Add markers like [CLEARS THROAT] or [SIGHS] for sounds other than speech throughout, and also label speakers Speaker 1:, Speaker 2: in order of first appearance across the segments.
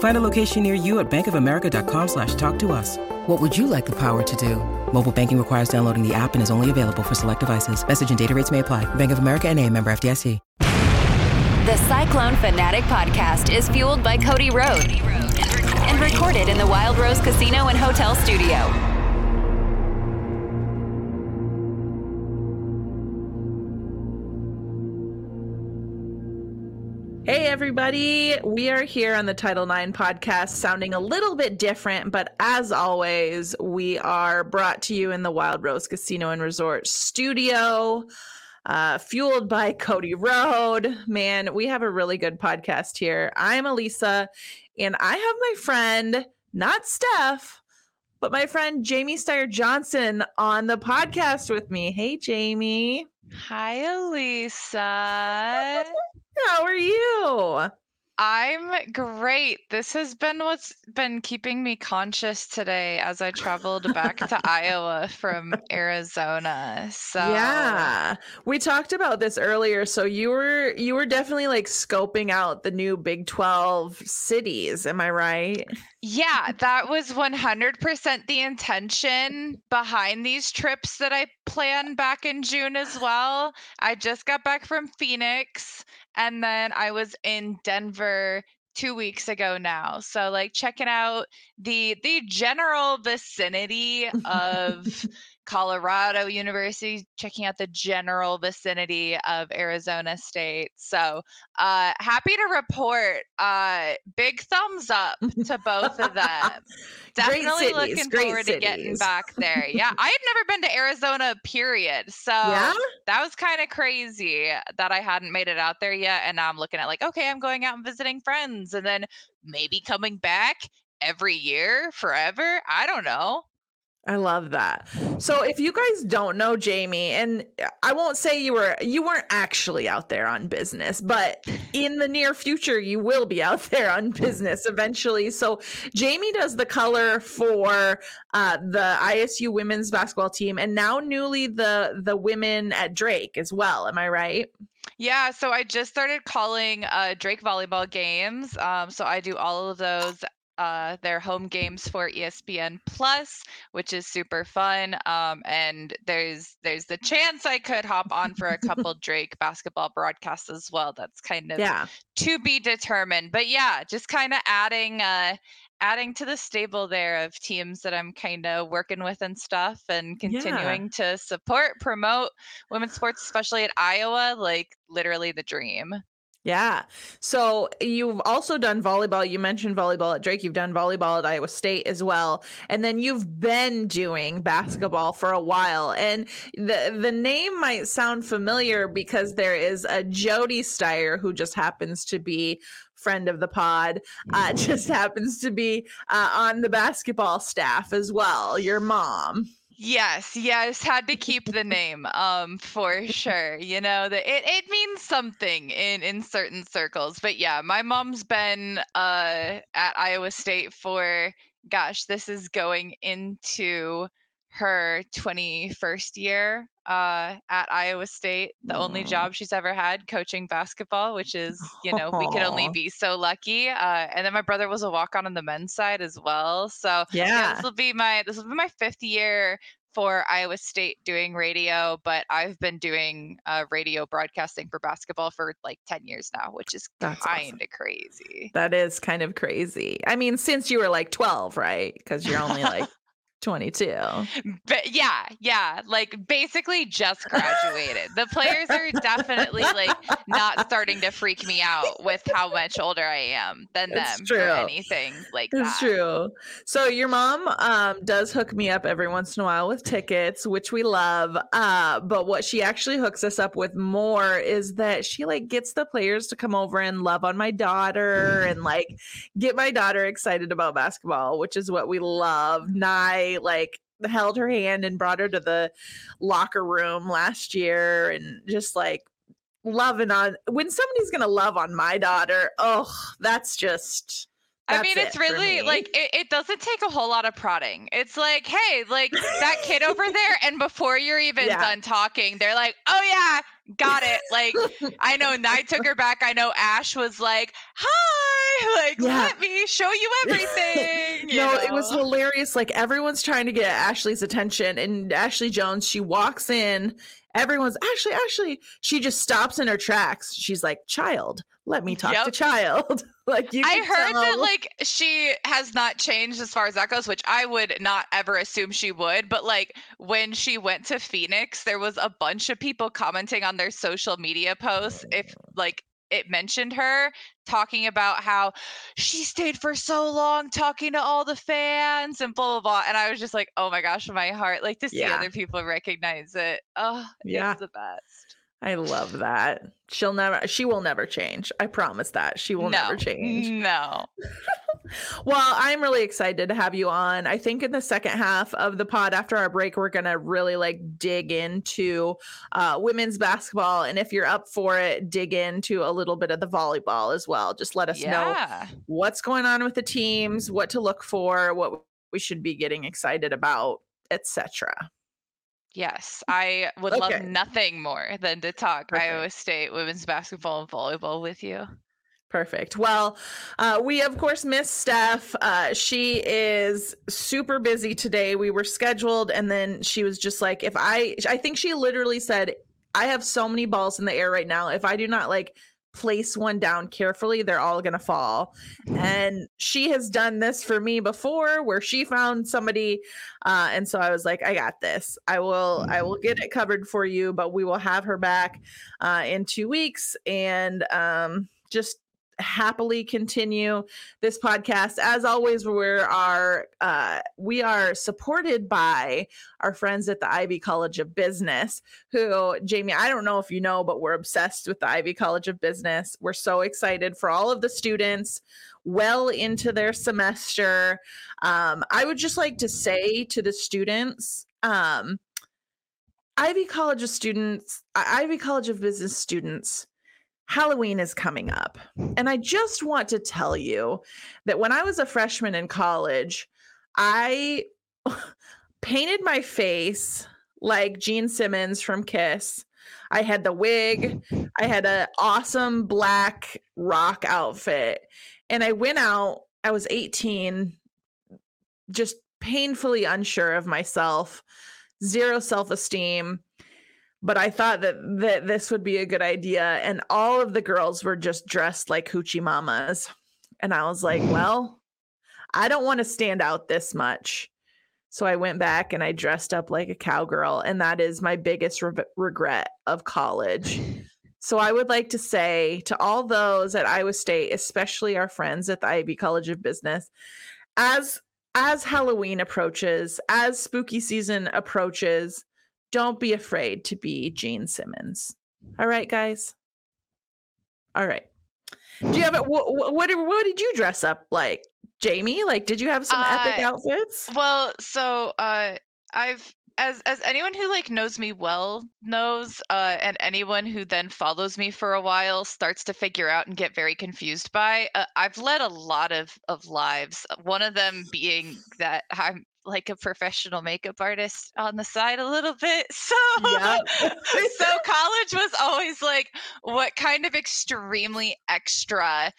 Speaker 1: Find a location near you at bankofamerica.com slash talk to us. What would you like the power to do? Mobile banking requires downloading the app and is only available for select devices. Message and data rates may apply. Bank of America and a member FDIC.
Speaker 2: The Cyclone Fanatic podcast is fueled by Cody Road and recorded in the Wild Rose Casino and Hotel Studio.
Speaker 3: Hey, everybody. We are here on the Title IX podcast, sounding a little bit different, but as always, we are brought to you in the Wild Rose Casino and Resort studio, uh, fueled by Cody Road. Man, we have a really good podcast here. I'm Alisa, and I have my friend, not Steph, but my friend Jamie Steyer Johnson on the podcast with me. Hey, Jamie.
Speaker 4: Hi, Alisa.
Speaker 3: How are you?
Speaker 4: I'm great. This has been what's been keeping me conscious today as I traveled back to [LAUGHS] Iowa from Arizona. So
Speaker 3: Yeah. We talked about this earlier. So you were you were definitely like scoping out the new Big 12 cities, am I right?
Speaker 4: Yeah, that was 100% the intention behind these trips that I planned back in June as well. I just got back from Phoenix and then I was in Denver 2 weeks ago now. So like checking out the the general vicinity [LAUGHS] of Colorado University, checking out the general vicinity of Arizona State. So, uh, happy to report, uh, big thumbs up [LAUGHS] to both of them. Definitely
Speaker 3: cities,
Speaker 4: looking forward to getting back there. Yeah, I had never been to Arizona, period. So
Speaker 3: Yeah?
Speaker 4: that was kind of crazy that I hadn't made it out there yet. And now I'm looking at like, okay, I'm going out and visiting friends, and then maybe coming back every year forever. I don't know.
Speaker 3: I love that. So if you guys don't know Jamie, and I won't say you were you weren't actually out there on business, but in the near future you will be out there on business eventually. So Jamie does the color for uh, the ISU women's basketball team, and now newly the the women at Drake as well. Am I right?
Speaker 4: Yeah, so I just started calling uh, Drake volleyball games. Um, so I do all of those. Uh, their home games for ESPN Plus, which is super fun. Um, and there's there's the chance I could hop on for a couple [LAUGHS] Drake basketball broadcasts as well. That's kind of
Speaker 3: Yeah.
Speaker 4: to be determined. But yeah, just kind of adding uh adding to the stable there of teams that I'm kind of working with and stuff and
Speaker 3: Yeah.
Speaker 4: continuing to support, promote women's sports, especially at Iowa, like literally the dream.
Speaker 3: Yeah. So you've also done volleyball. You mentioned volleyball at Drake. You've done volleyball at Iowa State as well. And then you've been doing basketball for a while. And the the name might sound familiar because there is a Jody Steyer who just happens to be friend of the pod uh, [LAUGHS] just happens to be uh, on the basketball staff as well your mom
Speaker 4: Yes, yes, had to keep the name um for sure. You know, that it, it means something in in certain circles. But yeah, my mom's been uh at Iowa State for gosh, this is going into her 21st year uh at Iowa State. The only job she's ever had coaching basketball, which is, you know, we could only be so lucky. Uh and then my brother was a walk-on on the men's side as well. So
Speaker 3: Yeah.
Speaker 4: this will be my this will be my fifth year for Iowa State doing radio, but I've been doing uh, radio broadcasting for basketball for like 10 years now, which is kind of crazy.
Speaker 3: that is kind of crazy i mean since you were like 12 right because you're only like 22.
Speaker 4: But yeah, yeah, like basically just graduated. the players are definitely like not starting to freak me out with how much older I am than
Speaker 3: It's
Speaker 4: them
Speaker 3: true.
Speaker 4: or anything like
Speaker 3: It's
Speaker 4: that.
Speaker 3: true. So your mom um, does hook me up every once in a while with tickets, which we love. Uh, but what she actually hooks us up with more is that she like gets the players to come over and love on my daughter and like get my daughter excited about basketball, which is what we love. Like held her hand and brought her to the locker room last year and just like loving on when somebody's gonna love on my daughter oh that's just
Speaker 4: I mean,
Speaker 3: that's
Speaker 4: it's
Speaker 3: it
Speaker 4: really like it, it doesn't take a whole lot of prodding. It's like, hey, like that kid over there, and before you're even
Speaker 3: Yeah.
Speaker 4: done talking, they're like, oh yeah, got it. Like I know [LAUGHS] Nye took her back. I know Ash was like, hi, like
Speaker 3: Yeah.
Speaker 4: let me show you [LAUGHS] everything. you
Speaker 3: no, it was hilarious. Like everyone's trying to get Ashley's attention, and Ashley Joens, she walks in. Everyone's Ashley, Ashley. She just stops in her tracks. She's like, "Child, let me talk to child." [LAUGHS] like you,
Speaker 4: I heard that like she has not changed as far as that goes, which I would not ever assume she would. But like when she went to Phoenix, there was a bunch of people commenting on their social media posts if like it mentioned her talking about how she stayed for so long talking to all the fans and blah blah blah. And I was just like, oh my gosh, my heart like to see
Speaker 3: Yeah.
Speaker 4: other people recognize it. Oh,
Speaker 3: Yeah.
Speaker 4: it's the best.
Speaker 3: I love that. She'll never. She will never change. I promise that she will
Speaker 4: no,
Speaker 3: never change. [LAUGHS] [LAUGHS]
Speaker 4: No.
Speaker 3: Well, I'm really excited to have you on. I think in the second half of the pod after our break, we're going to really like dig into uh, women's basketball. And if you're up for it, dig into a little bit of the volleyball as well. Just let us know what's going on with the teams, what to look for, what we should be getting excited about, etc.
Speaker 4: Yes, I would
Speaker 3: Okay.
Speaker 4: love nothing more than to talk
Speaker 3: Perfect.
Speaker 4: Iowa State women's basketball and volleyball with you.
Speaker 3: Perfect. Well, uh, we of course miss Steph. Uh, she is super busy today. We were scheduled, and then she was just like, "If I, I think she literally said, I have so many balls in the air right now. If I do not like place one down carefully, they're all gonna fall." And she has done this for me before, where she found somebody, uh, and so I was like, "I got this. I will, I will get it covered for you." But we will have her back uh, in two weeks, and um, just happily continue this podcast. As always we are uh, we are supported by our friends at the ivy college of business who jamie i don't know if you know but we're obsessed with the ivy college of business. We're so excited for all of the students well into their semester. Um, i would just like to say to the students um, ivy college of students ivy college of business students Halloween is coming up. And I just want to tell you that when I was a freshman in college, I [LAUGHS] painted my face like Gene Simmons from Kiss. I had the wig, I had an awesome black rock outfit, and I went out. I was 18, just painfully unsure of myself, zero self esteem but I thought that that this would be a good idea. And all of the girls were just dressed like hoochie mamas, and I was like, well, I don't want to stand out this much. So I went back and I dressed up like a cowgirl, and that is my biggest re- regret of college. So I would like to say to all those at Iowa State, especially our friends at the Ivy College of Business, as as Halloween approaches, as spooky season approaches, don't be afraid to be Gene Simmons. All right, guys. All right. Do you have it? What, what, what, did you dress up like, Jamie? Like, did you have some epic
Speaker 4: Uh,
Speaker 3: outfits?
Speaker 4: Well, so uh I've as as anyone who like knows me well knows uh and anyone who then follows me for a while starts to figure out and get very confused by uh, I've led a lot of of lives one of them being that I'm like a professional makeup artist on the side a little bit [LAUGHS] so
Speaker 3: Yep. [LAUGHS]
Speaker 4: so college was always like what kind of extremely extra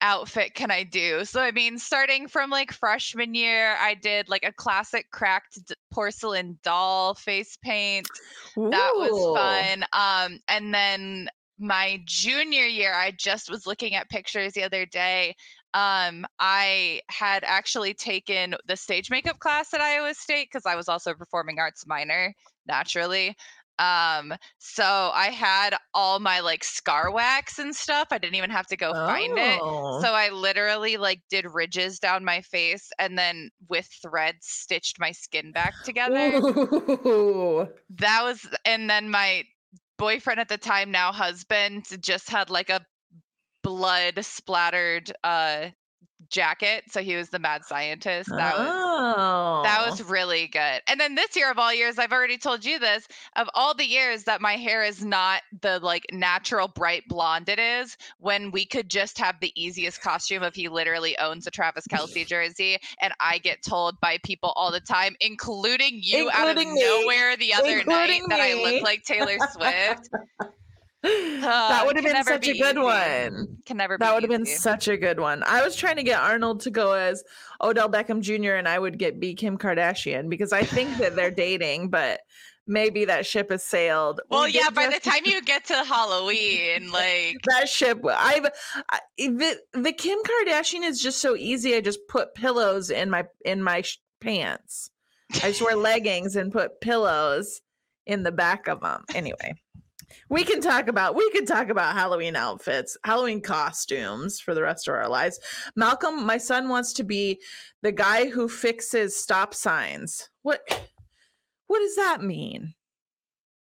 Speaker 4: outfit can I do? So I mean, starting from like freshman year, I did like a classic cracked porcelain doll face paint. That was fun. Um, and then my junior year, I just was looking at pictures the other day. Um, I had actually taken the stage makeup class at Iowa State because I was also a performing arts minor naturally. Um, so I had all my like scar wax and stuff. I didn't even have to go find it.
Speaker 3: Oh.
Speaker 4: So I literally like did ridges down my face and then with threads stitched my skin back together.
Speaker 3: Ooh.
Speaker 4: That was and then my boyfriend at the time, now husband, just had like a blood splattered uh jacket. So he was the mad scientist. That was
Speaker 3: oh.
Speaker 4: that was really good. And then this year of all years, I've already told you this, of all the years that my hair is not the like natural bright blonde it is, when we could just have the easiest costume if he literally owns a Travis Kelce [LAUGHS] jersey. And I get told by people all the time, including you out of
Speaker 3: me.
Speaker 4: nowhere the other night
Speaker 3: Including
Speaker 4: that I look like Taylor Swift. [LAUGHS] [LAUGHS]
Speaker 3: that
Speaker 4: Uh,
Speaker 3: would have been such a good
Speaker 4: easy.
Speaker 3: one.
Speaker 4: Can never be
Speaker 3: That would have been such a good one. I was trying to get Arnold to go as Odell Beckham Jr. and I would get be Kim Kardashian because I think that they're dating, but maybe that ship has sailed.
Speaker 4: Well,
Speaker 3: We
Speaker 4: yeah, by the time you get to Halloween, [LAUGHS] like
Speaker 3: that ship I've I, the the Kim Kardashian is just so easy. I just put pillows in my in my sh- pants. I just wear [LAUGHS] leggings and put pillows in the back of them. Anyway, we can talk about we can talk about Halloween outfits, Halloween costumes for the rest of our lives. Malcolm, my son wants to be the guy who fixes stop signs. What what does that mean?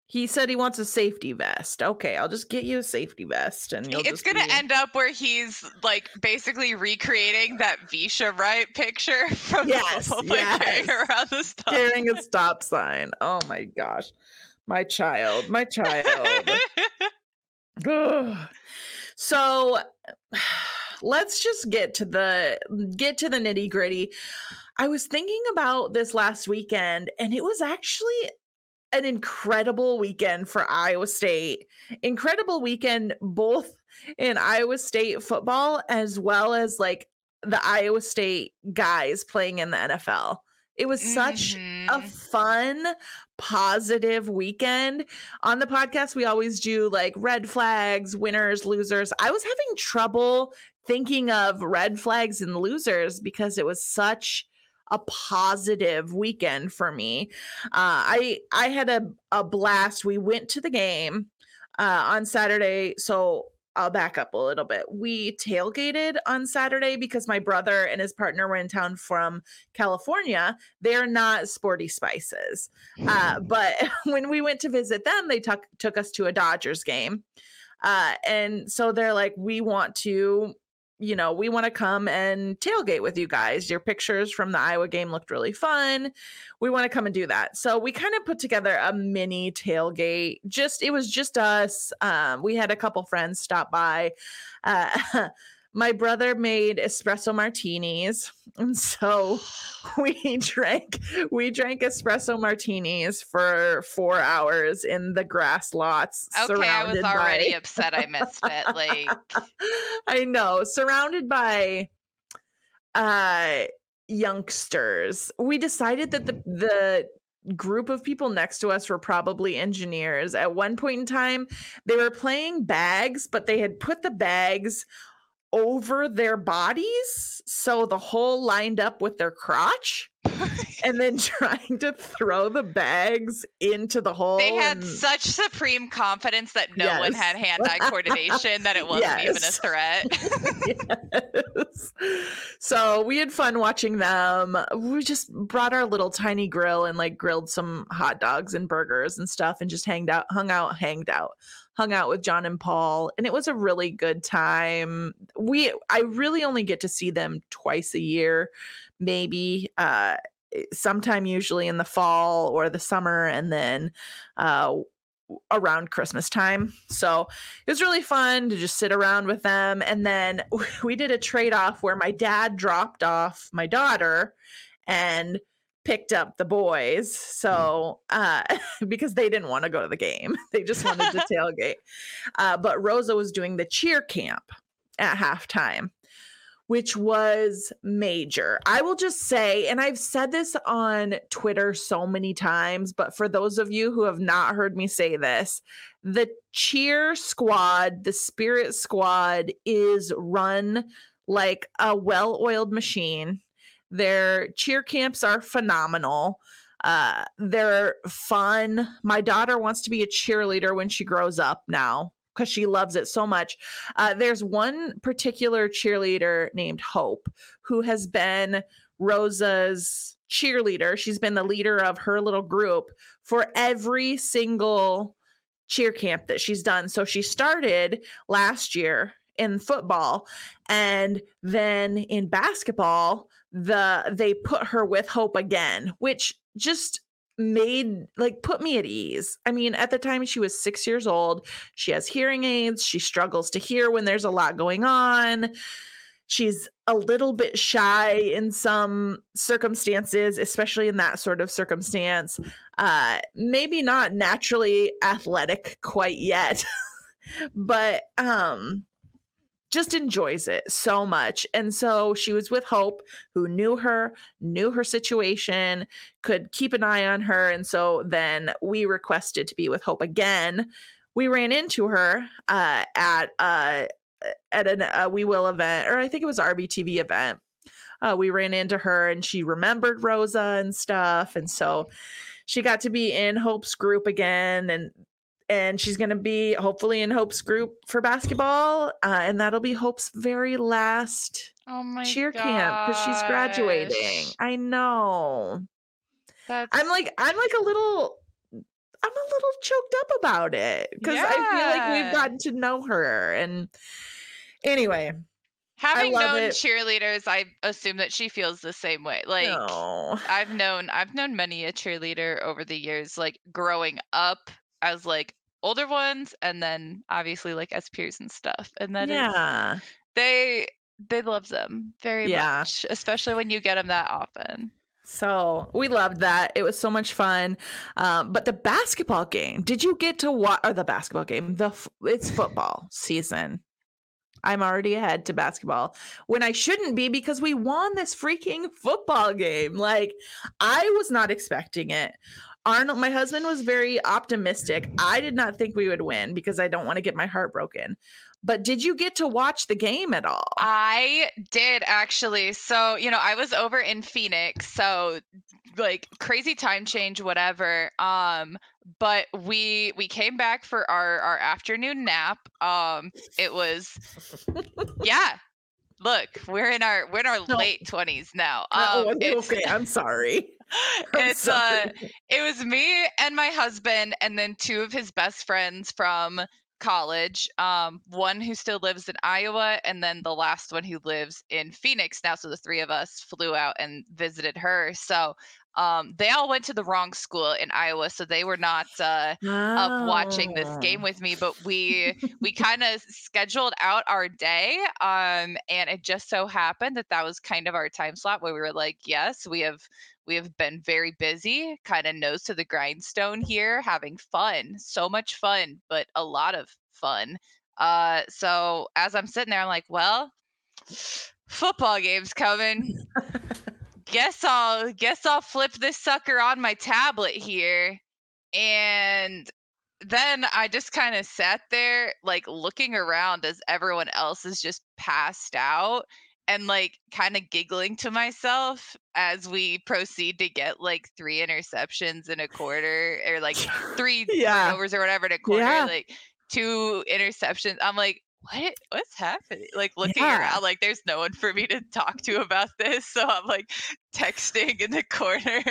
Speaker 3: He said he wants a safety vest. Okay, I'll just get you a safety vest and you'll
Speaker 4: it's
Speaker 3: just
Speaker 4: gonna
Speaker 3: be-
Speaker 4: end up where he's like basically recreating that Visha Wright picture [LAUGHS] from
Speaker 3: Yes,
Speaker 4: the player carrying
Speaker 3: yes.
Speaker 4: around the stuff.
Speaker 3: carrying a stop sign. Oh my gosh. My child, my child. [LAUGHS] So [SIGHS] let's just get to the get to the nitty gritty. I was thinking about this last weekend, and it was actually an incredible weekend for Iowa State. Incredible weekend, both in Iowa State football as well as like the Iowa State guys playing in the NFL. It was such a
Speaker 4: Mhm.
Speaker 3: fun, positive weekend. On the podcast, we always do like red flags, winners, losers. I was having trouble thinking of red flags and losers because it was such a positive weekend for me. Uh, I I had a, a blast. We went to the game uh, on Saturday. So I'll back up a little bit. We tailgated on Saturday because my brother and his partner were in town from California. They're not sporty spices. Uh, [LAUGHS] but [LAUGHS] when we went to visit them, they took took us to a Dodgers game. Uh, and so they're like, we want to, you know, we want to come and tailgate with you guys. Your pictures from the Iowa game looked really fun. We want to come and do that. So we kind of put together a mini tailgate. Just it was just us. Um, we had a couple friends stop by. Uh, [LAUGHS] my brother made espresso martinis, [LAUGHS] and so [GASPS] we drank we drank espresso martinis for four hours in the grass lots.
Speaker 4: Okay, I was already
Speaker 3: by- [LAUGHS]
Speaker 4: upset I missed it. Like [LAUGHS]
Speaker 3: I know, surrounded by uh youngsters. We decided that the the group of people next to us were probably engineers. At one point in time, they were playing bags, but they had put the bags over their bodies so the hole lined up with their crotch [LAUGHS] and then [LAUGHS] trying to throw the bags into the hole
Speaker 4: they had
Speaker 3: and-
Speaker 4: such supreme confidence that no one had hand-eye coordination that it [LAUGHS] wasn't even a threat.
Speaker 3: yes. So we had fun watching them. We just brought our little tiny grill and like grilled some hot dogs and burgers and stuff and just hanged out, hung out, hanged out, hung out with John and Paul. And it was a really good time. We I really only get to see them twice a year, maybe. Uh sometime usually in the fall or the summer and then uh around Christmas time. So it was really fun to just sit around with them. And then [LAUGHS] we did a trade off where my dad dropped off my daughter and picked up the boys. So, uh, [LAUGHS] because they didn't want to go to the game, [LAUGHS] they just wanted to [LAUGHS] tailgate. Uh, but Rosa was doing the cheer camp at halftime. Which was major. I will just say, and I've said this on Twitter so many times, but for those of you who have not heard me say this, the cheer squad, the spirit squad is run like a well-oiled machine. Their cheer camps are phenomenal. Uh, they're fun. My daughter wants to be a cheerleader when she grows up now because she loves it so much. Uh, there's one particular cheerleader named Hope who has been Rosa's cheerleader. She's been the leader of her little group for every single cheer camp that she's done. So she started last year in football and then in basketball the they put her with hope again which just made like put me at ease. I mean, at the time she was 6 years old. She has hearing aids. She struggles to hear when there's a lot going on. She's a little bit shy in some circumstances, especially in that sort of circumstance. Uh maybe not naturally athletic quite yet. [LAUGHS] but um just enjoys it so much. And so she was with Hope, who knew her, knew her situation, could keep an eye on her. And so then we requested to be with Hope again. We ran into her uh, at uh, at an uh, We Will event, or I think it was RBTV event. Uh, we ran into her and she remembered Rosa and stuff. And so she got to be in Hope's group again. And and she's going to be hopefully in Hope's group for basketball, uh, and that'll be Hope's very last
Speaker 4: Oh my
Speaker 3: cheer camp because she's graduating. I know.
Speaker 4: That's
Speaker 3: I'm like I'm like a little I'm a little choked up about it because I feel like we've gotten to know her and anyway.
Speaker 4: having known
Speaker 3: it.
Speaker 4: cheerleaders, I assume that she feels the same way. Like
Speaker 3: no.
Speaker 4: I've known I've known many a cheerleader over the years, like growing up as like older ones and then obviously like as peers and stuff. And that is
Speaker 3: yeah.
Speaker 4: they they love them very
Speaker 3: Yeah.
Speaker 4: much, especially when you get them that often.
Speaker 3: So we loved that. It was so much fun. Um, but the basketball game, did you get to watch? Or the basketball game, the f- it's football season. I'm already ahead to basketball when I shouldn't be because we won this freaking football game. Like I was not expecting it. Arnold, my husband was very optimistic. I did not think we would win because I don't want to get my heart broken. But did you get to watch the game at all?
Speaker 4: I did actually. So, you know, I was over in Phoenix, so like crazy time change whatever. Um but we we came back for our our afternoon nap. Um it was [LAUGHS] yeah. Look, we're in our we're in our
Speaker 3: No.
Speaker 4: late 20s now.
Speaker 3: oh,
Speaker 4: Um, it's-
Speaker 3: okay. I'm sorry. [LAUGHS] I'm
Speaker 4: it's uh it was me and my husband and then two of his best friends from college um one who still lives in iowa and then the last one who lives in phoenix now so the three of us flew out and visited her so um they all went to the wrong school in iowa so they were not uh up watching this game
Speaker 3: Oh.
Speaker 4: with me but we [LAUGHS] we kind of scheduled out our day um and it just so happened that that was kind of our time slot where we were like yes we have we have been very busy kind of nose to the grindstone here having fun so much fun but a lot of fun uh so as i'm sitting there i'm like well football game's coming [LAUGHS] guess i'll guess i'll flip this sucker on my tablet here and then I just kind of sat there, like looking around as everyone else is just passed out and like kind of giggling to myself as we proceed to get like three interceptions in a quarter or like [LAUGHS] three
Speaker 3: Yeah.
Speaker 4: turnovers or whatever in a quarter,
Speaker 3: Yeah.
Speaker 4: like two interceptions. I'm like, what? What's happening? Like looking
Speaker 3: Yeah.
Speaker 4: around, like there's no one for me to talk to about this. So I'm like texting in the [LAUGHS] corner.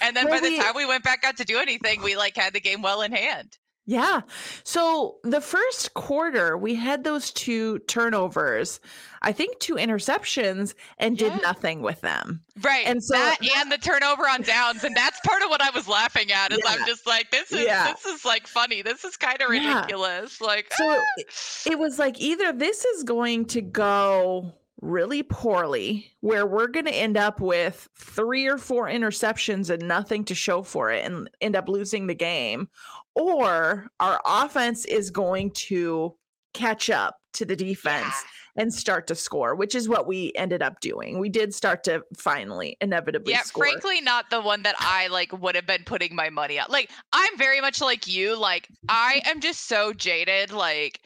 Speaker 4: and then
Speaker 3: Well,
Speaker 4: by the
Speaker 3: we-
Speaker 4: time we went back out to do anything, we like had the game well in hand.
Speaker 3: Yeah. So the first quarter, we had those two turnovers, I think two interceptions, and
Speaker 4: Yeah.
Speaker 3: did nothing with them.
Speaker 4: Right.
Speaker 3: And so-
Speaker 4: that and the turnover on downs. And that's part of what I was laughing at is
Speaker 3: Yeah.
Speaker 4: I'm just like, this is
Speaker 3: Yeah.
Speaker 4: this is like funny. This is kind of ridiculous. Like
Speaker 3: So ah. it, it was like either this is going to go really poorly, where we're going to end up with three or four interceptions and nothing to show for it and end up losing the game, or our offense is going to catch up to the defense
Speaker 4: Yeah.
Speaker 3: and start to score, which is what we ended up doing. We did start to finally inevitably
Speaker 4: yeah,
Speaker 3: score.
Speaker 4: frankly, not the one that I like would have been putting my money on. Like, I'm very much like you. Like, I am just so jaded. Like,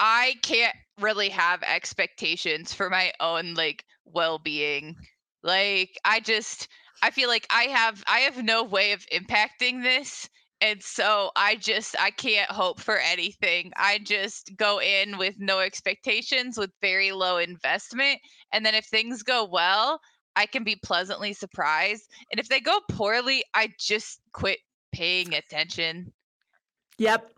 Speaker 4: I can't really have expectations for my own like well-being. Like I just I feel like I have I have no way of impacting this and so I just I can't hope for anything. I just go in with no expectations with very low investment and then if things go well, I can be pleasantly surprised. And if they go poorly, I just quit paying attention.
Speaker 3: Yep.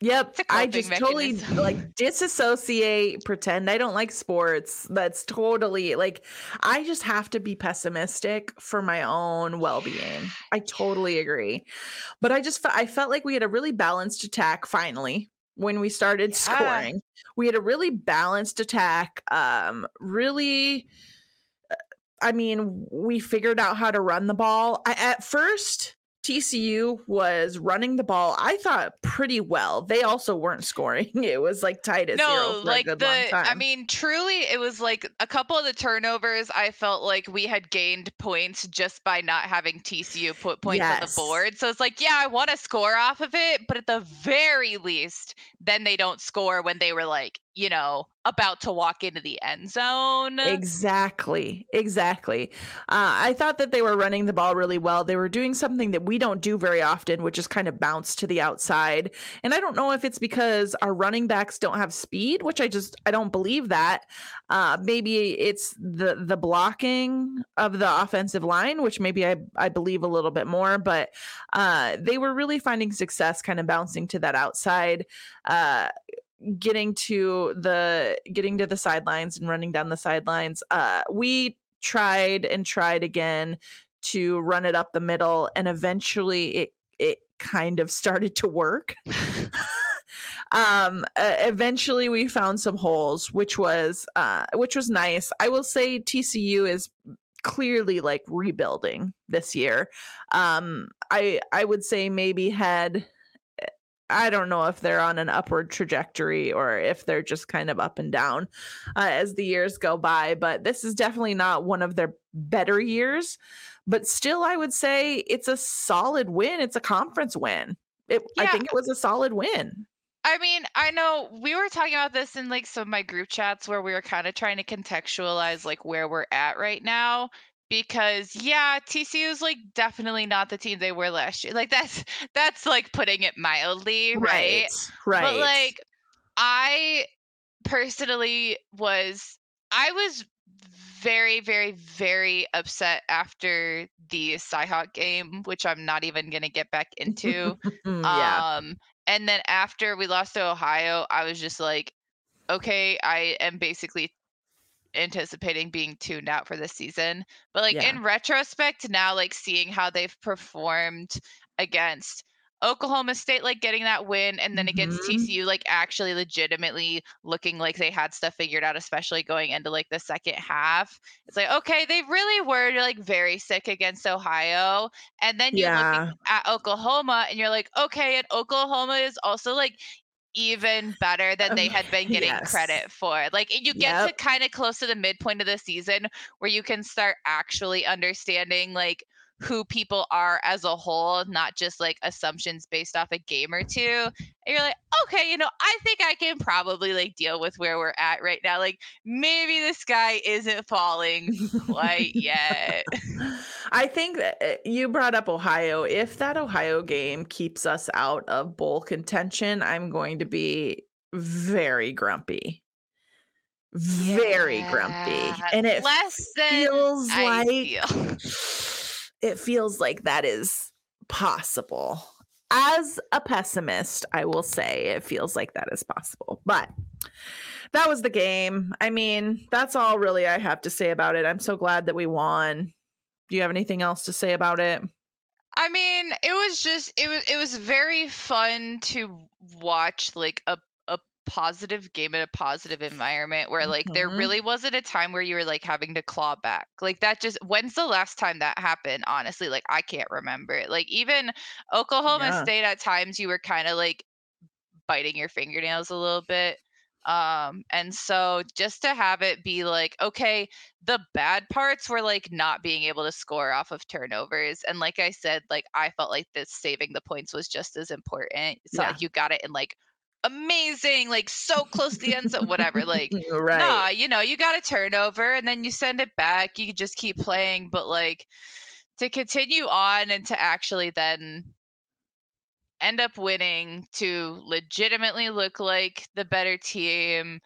Speaker 3: Yep.
Speaker 4: I a
Speaker 3: I
Speaker 4: coping
Speaker 3: just totally like [LAUGHS] disassociate, pretend I don't like sports. That's totally like I just have to be pessimistic for my own well-being. [SIGHS] I totally agree. But I just I felt like we had a really balanced attack finally when we started
Speaker 4: Yeah.
Speaker 3: scoring. We had a really balanced attack. Um really uh, I mean, we figured out how to run the ball. I, at first, TCU was running the ball. I thought pretty well. They also weren't scoring. [LAUGHS] It was like tight as zero
Speaker 4: No,
Speaker 3: for
Speaker 4: like the I mean truly it was like a couple of the turnovers I felt like we had gained points just by not having TCU put points on the board. So it's like, yeah, I want to score off of it, but at the very least, then they don't score when they were like, you know, about to walk into the end zone.
Speaker 3: Exactly. Exactly. Uh, I thought that they were running the ball really well. They were doing something that we don't do very often, which is kind of bounce to the outside. And I don't know if it's because our running backs don't have speed, which I just I don't believe that. Uh, maybe it's the the blocking of the offensive line, which maybe I I believe a little bit more. But uh, they were really finding success, kind of bouncing to that outside. Uh, getting to the getting to the sidelines and running down the sidelines uh we tried and tried again to run it up the middle and eventually it it kind of started to work. [LAUGHS] [LAUGHS] [LAUGHS] Um uh, eventually we found some holes which was uh which was nice. I will say tcu is clearly like rebuilding this year. Um i i would say maybe had I don't know if they're on an upward trajectory or if they're just kind of up and down uh, as the years go by. But this is definitely not one of their better years. But still, I would say it's a solid win. It's a conference win. It, I think it was a solid win.
Speaker 4: I mean, I know we were talking about this in like some of my group chats where we were kind of trying to contextualize like where we're at right now because yeah, TCU is like definitely not the team they were last year. Like that's [LAUGHS] that's like putting it mildly, right?
Speaker 3: Right.
Speaker 4: But like I personally was I was very very very upset after the Cyhawk game, which I'm not even going to get back into. [LAUGHS]
Speaker 3: Yeah.
Speaker 4: Um, and then after we lost to Ohio, I was just like, okay, I am basically anticipating being tuned out for this season. But like
Speaker 3: Yeah.
Speaker 4: in retrospect, now like seeing how they've performed against Oklahoma State, like getting that win, and then against
Speaker 3: Mhm.
Speaker 4: TCU, like actually legitimately looking like they had stuff figured out, especially going into like the second half. It's like, okay, they really were like very sick against Ohio. And then you're
Speaker 3: yeah.
Speaker 4: at Oklahoma and you're like, okay, and Oklahoma is also like even better than they had been [LAUGHS] getting
Speaker 3: yes.
Speaker 4: credit for. Like you get to kind of close to the midpoint of the season where you can start actually understanding like who people are as a whole, not just like assumptions based off a game or two. And you're like, okay, you know, I think I can probably like deal with where we're at right now. Like maybe the sky isn't falling quite yet. [LAUGHS]
Speaker 3: I think that uh, you brought up Ohio. If that Ohio game keeps us out of bowl contention, I'm going to be very grumpy. Very grumpy. And it
Speaker 4: less than
Speaker 3: feels like
Speaker 4: feel. [LAUGHS]
Speaker 3: it feels like that is possible. As a pessimist, I will say it feels like that is possible. But that was the game. I mean, that's all really I have to say about it. I'm so glad that we won. Do you have anything else to say about it?
Speaker 4: I mean, it was just it was it was very fun to watch like a positive game in a positive environment where like there
Speaker 3: Mhm.
Speaker 4: really wasn't a time where you were like having to claw back. Like that just when's the last time that happened? Honestly, like I can't remember it. Like even Oklahoma
Speaker 3: Yeah.
Speaker 4: State at times you were kind of like biting your fingernails a little bit. Um and so just to have it be like okay, the bad parts were like not being able to score off of turnovers and like i said like i felt like this saving the points was just as important it's
Speaker 3: Yeah.
Speaker 4: not like you got it in like amazing, like so close to the end zone, whatever. Like, [LAUGHS]
Speaker 3: right.
Speaker 4: nah, you know, you got a turnover and then you send it back. You just keep playing, but like to continue on and to actually then end up winning to legitimately look like the better team.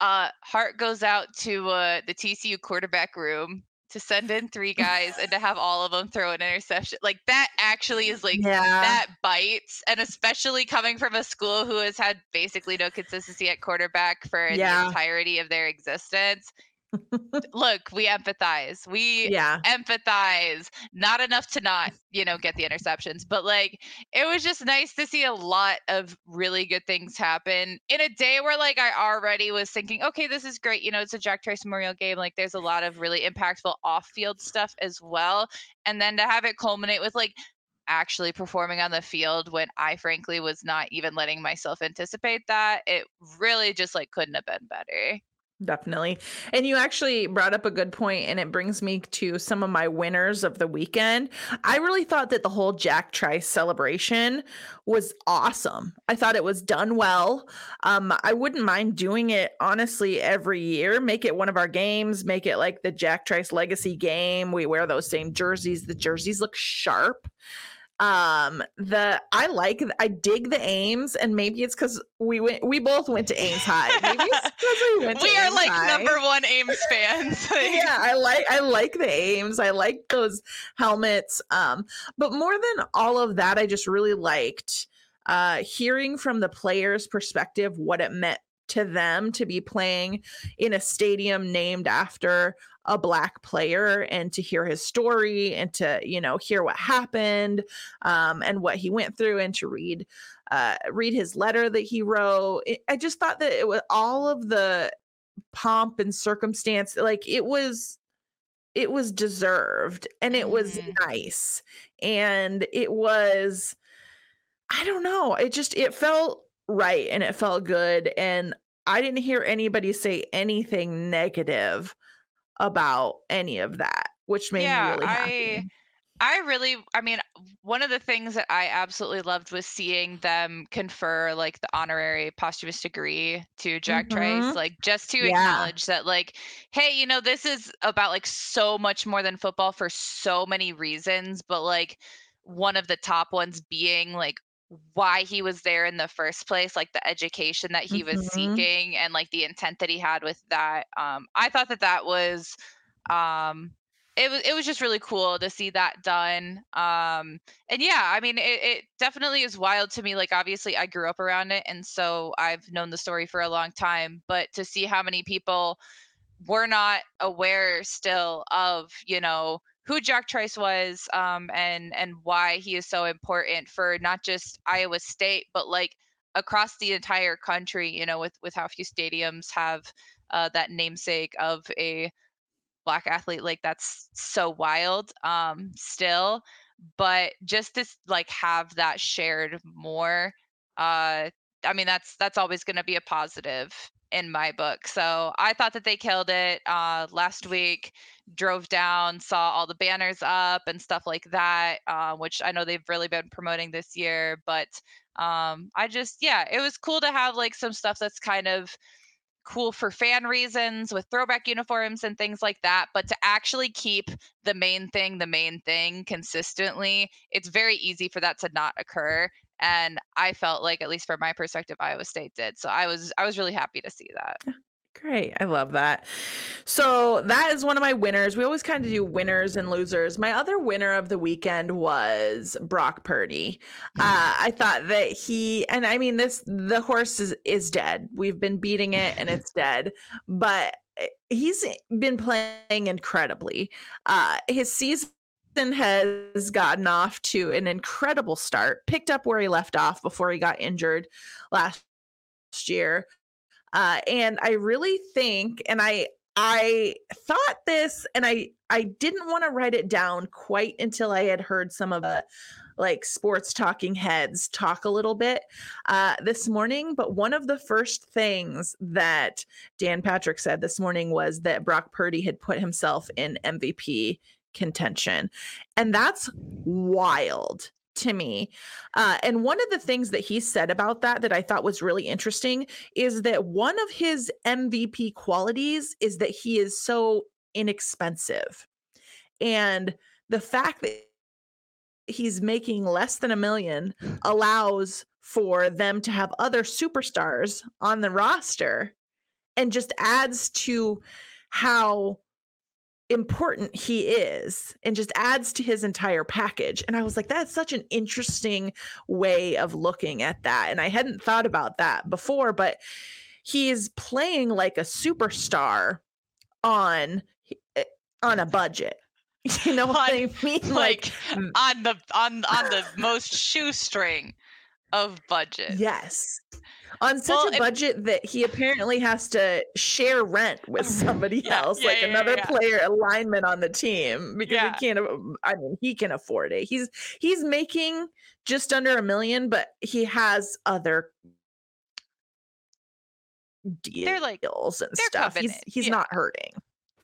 Speaker 4: Uh, heart goes out to uh, the TCU quarterback room to send in three guys and to have all of them throw an interception. Like that actually is like
Speaker 3: Yeah.
Speaker 4: that bites. And especially coming from a school who has had basically no consistency at quarterback for
Speaker 3: Yeah.
Speaker 4: the entirety of their existence. [LAUGHS] Look, we empathize. We
Speaker 3: Yeah.
Speaker 4: empathize. Not enough to not, you know, get the interceptions, but like it was just nice to see a lot of really good things happen in a day where like I already was thinking, okay, this is great. You know, it's a Jack Trice Memorial game. Like there's a lot of really impactful off-field stuff as well. And then to have it culminate with like actually performing on the field when I frankly was not even letting myself anticipate that, it really just like couldn't have been better.
Speaker 3: Definitely. And you actually brought up a good point, and it brings me to some of my winners of the weekend. I really thought that the whole Jack Trice celebration was awesome. I thought it was done well. Um, I wouldn't mind doing it honestly every year. Make it one of our games, make it like the Jack Trice Legacy game. We wear those same jerseys. The jerseys look sharp um the i like i dig the ames and maybe it's because we went we both went to ames high maybe it's [LAUGHS] 'cause we went to
Speaker 4: We are
Speaker 3: Ames
Speaker 4: like
Speaker 3: High.
Speaker 4: number one Ames fans. [LAUGHS] [LAUGHS]
Speaker 3: Yeah i like i like the ames i like those helmets um but more than all of that i just really liked uh hearing from the players perspective what it meant to them to be playing in a stadium named after a black player and to hear his story and to you know hear what happened um, and what he went through and to read uh, read his letter that he wrote. It- i just thought that it was all of the pomp and circumstance like it was it was deserved and it was
Speaker 4: Mhm.
Speaker 3: nice. And it was i don't know it just it felt right and it felt good. And i didn't hear anybody say anything negative about any of that which made
Speaker 4: Yeah,
Speaker 3: me really
Speaker 4: I-
Speaker 3: happy
Speaker 4: I I really, I mean, one of the things that I absolutely loved was seeing them confer like the honorary posthumous degree to Jack Trice,
Speaker 3: Mhm.
Speaker 4: like just to
Speaker 3: Yeah.
Speaker 4: acknowledge that, like, hey, you know, this is about like so much more than football for so many reasons, but like one of the top ones being like why he was there in the first place, like the education that he was
Speaker 3: Mhm.
Speaker 4: seeking and like the intent that he had with that. Um, I thought that that was um it was it was just really cool to see that done um and yeah i mean it, it definitely is wild to me like obviously i grew up around it and so i've known the story for a long time but to see how many people were not aware still of you know who jack trice was um and and why he is so important for not just iowa state but like across the entire country you know with with how few stadiums have uh, that namesake of a black athlete like that's so wild um still but just to like have that shared more uh i mean that's that's always going to be a positive in my book so i thought that they killed it uh last week drove down saw all the banners up and stuff like that uh, which i know they've really been promoting this year but um i just yeah it was cool to have like some stuff that's kind of cool for fan reasons with throwback uniforms and things like that but to actually keep the main thing the main thing consistently it's very easy for that to not occur and i felt like at least from my perspective iowa state did so i was i was really happy to see that
Speaker 3: Great. I love that. So that is one of my winners. We always kind of do winners and losers. My other winner of the weekend was Brock Purdy. Uh, I thought that he, and I mean, this, the horse is, is dead. We've been beating it and [LAUGHS] it's dead, but eh, he's been playing incredibly. Uh, his season has gotten off to an incredible start, picked up where he left off before he got injured last year. Uh, and I really think, and I I thought this, and I I didn't want to write it down quite until I had heard some of the like sports talking heads talk a little bit uh, this morning. But one of the first things that Dan Patrick said this morning was that Brock Purdy had put himself in MVP contention, and that's wild to me. Uh, and one of the things that he said about that that I thought was really interesting is that one of his MVP qualities is that he is so inexpensive. And the fact that he's making less than a million allows for them to have other superstars on the roster and just adds to how important he is and just adds to his entire package. And I was like, that's such an interesting way of looking at that. And I hadn't thought about that before, but he's playing like a superstar on eh, on a budget. [LAUGHS] You know what
Speaker 4: On-
Speaker 3: I mean? [LAUGHS]
Speaker 4: like
Speaker 3: mm,
Speaker 4: on the on on the [LAUGHS] most shoestring of budget.
Speaker 3: yes. On such
Speaker 4: Well,
Speaker 3: a
Speaker 4: if-
Speaker 3: budget that he apparently has to share rent with [LAUGHS] somebody
Speaker 4: Yeah,
Speaker 3: else,
Speaker 4: yeah,
Speaker 3: like
Speaker 4: yeah,
Speaker 3: another player alignment on the team because he can't. I mean, he can afford it. He's he's making just under a million, but he has other deals
Speaker 4: They're like-
Speaker 3: and
Speaker 4: they're
Speaker 3: stuff. He's he's not hurting.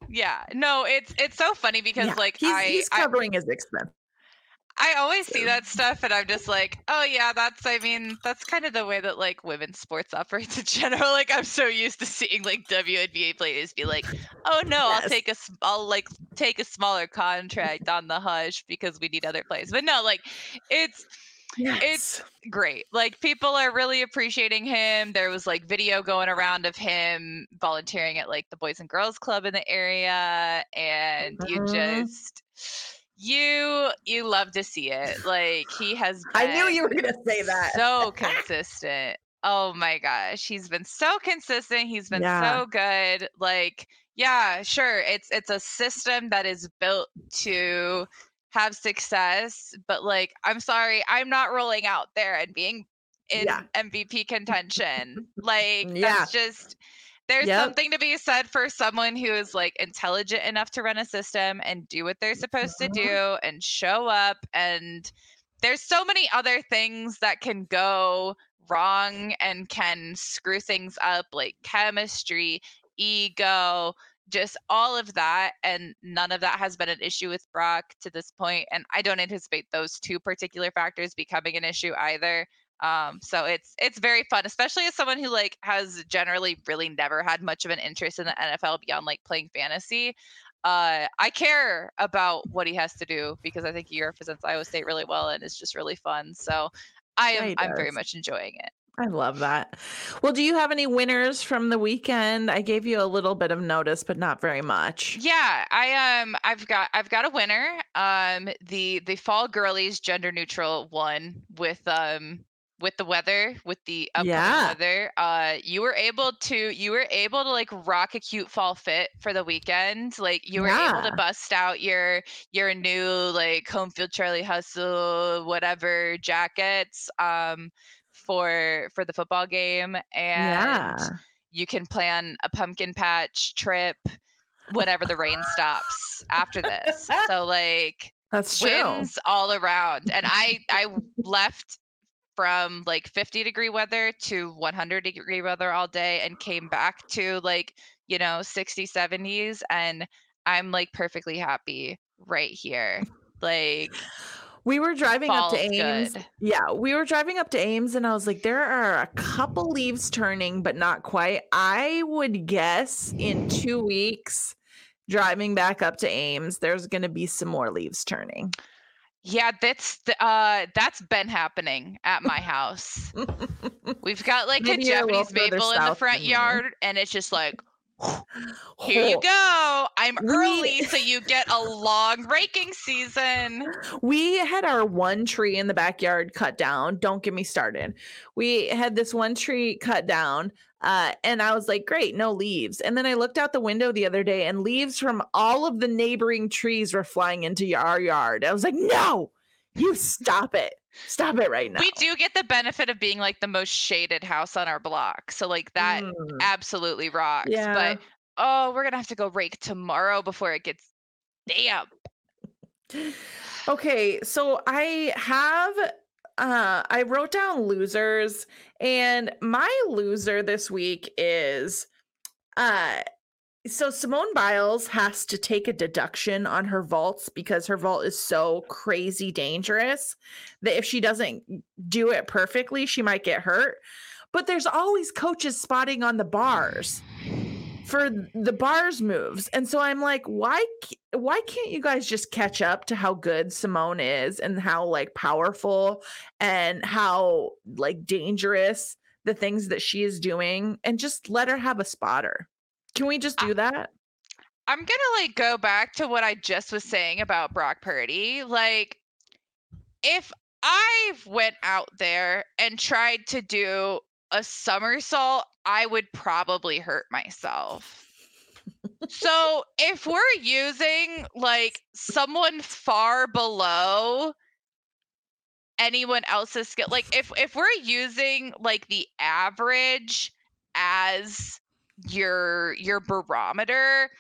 Speaker 4: Yeah. No, it's it's so funny because like
Speaker 3: he's,
Speaker 4: I,
Speaker 3: he's
Speaker 4: I
Speaker 3: covering his expense.
Speaker 4: I always see that stuff and I'm just like, oh yeah, that's I mean, that's kind of the way that like women's sports operates in [LAUGHS] general. Like I'm so used to seeing like WNBA players be like, oh no, I'll take a I'll like take a smaller contract on the hush because we need other players. But no, like it's
Speaker 3: Yes.
Speaker 4: great. Like people are really appreciating him. There was like video going around of him volunteering at like the Boys and Girls Club in the area and you
Speaker 3: Mhm.
Speaker 4: just you you love to see it. Like he has
Speaker 3: I knew you were gonna say that.
Speaker 4: so [LAUGHS] consistent. Oh my gosh, he's been so consistent. He's been
Speaker 3: Yeah.
Speaker 4: so good. Like, yeah, sure, it's it's a system that is built to have success, but like, I'm sorry, I'm not rolling out there and being in
Speaker 3: Yeah.
Speaker 4: MVP [LAUGHS] contention. like,
Speaker 3: Yeah.
Speaker 4: that's just there's
Speaker 3: Yep.
Speaker 4: something to be said for someone who is like intelligent enough to run a system and do what they're supposed to mm-hmm. do and show up and there's so many other things that can go wrong and can screw things up like chemistry ego just all of that and none of that has been an issue with brock to this point and i don't anticipate those two particular factors becoming an issue either um so it's it's very fun especially as someone who like has generally really never had much of an interest in the nfl beyond like playing fantasy uh, I care about what he has to do because I think he represents Iowa State really well and it's just really fun. So I am
Speaker 3: he
Speaker 4: I'm very much enjoying it.
Speaker 3: I love that. Well, do you have any winners from the weekend? I gave you a little bit of notice, but not very much.
Speaker 4: Yeah, I um I've got I've got a winner. Um the the fall girlies gender neutral one with um with the weather with the upcoming
Speaker 3: Yeah.
Speaker 4: weather. Uh you were able to you were able to like rock a cute fall fit for the weekend. Like you were able to bust out your your new like home field Charlie Hustle whatever jackets um for for the football game and
Speaker 3: yeah.
Speaker 4: you can plan a pumpkin patch trip whenever the rain stops after this. [LAUGHS] So like
Speaker 3: That's true.
Speaker 4: wins all around. And I I left from like 50 degree weather to 100 degree weather all day and came back to like, you know, 60 70s and I'm like perfectly happy right here. Like
Speaker 3: We were driving up to Ames.
Speaker 4: good.
Speaker 3: Yeah, we were driving up to Ames, and I was like, there are a couple leaves turning, but not quite. I would guess in two weeks, driving back up to Ames, there's going to be some more leaves turning.
Speaker 4: Yeah, that's th- uh that's been happening at my house. We've got [LAUGHS] like
Speaker 3: Maybe
Speaker 4: a Japanese maple in the front yard, and it's just like, [LAUGHS] here you go. I'm
Speaker 3: We-
Speaker 4: early, so you get a long raking season. [LAUGHS]
Speaker 3: We had our one tree in the backyard cut down. Don't get me started. We had this one tree cut down, uh, and I was like, great, no leaves. And then I looked out the window the other day, and leaves from all of the neighboring trees were flying into our yard. I was like, no, you stop it. Stop it right now.
Speaker 4: We do get the benefit of being like the most shaded house on our block, so like that
Speaker 3: Mm,
Speaker 4: absolutely rocks.
Speaker 3: yeah.
Speaker 4: But oh, we're gonna have to go rake tomorrow before it gets damp.
Speaker 3: Okay, so I have uh I wrote down losers and my loser this week is uh so Simone Biles has to take a deduction on her vaults because her vault is so crazy dangerous that if she doesn't do it perfectly, she might get hurt. But there's always coaches spotting on the bars for the bars moves. And so I'm like, why why can't you guys just catch up to how good Simone is and how like powerful and how like dangerous the things that she is doing and just let her have a spotter? Can we just do ah. that?
Speaker 4: I'm gonna like go back to what I just was saying about Brock Purdy. Like, if I went out there and tried to do a somersault, I would probably hurt myself. [LAUGHS] so if we're using like someone far below anyone else's skill, like if if we're using like the average as your your barometer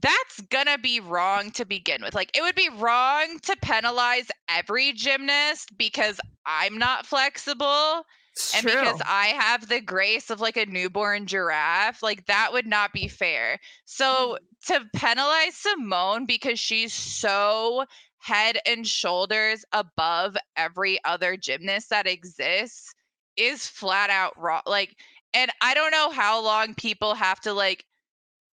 Speaker 4: that's gonna be wrong to begin with like it would be wrong to penalize every gymnast because i'm not flexible
Speaker 3: It's
Speaker 4: and
Speaker 3: true.
Speaker 4: because i have the grace of like a newborn giraffe like that would not be fair so mm. to penalize simone because she's so head and shoulders above every other gymnast that exists is flat out wrong like and I don't know how long people have to like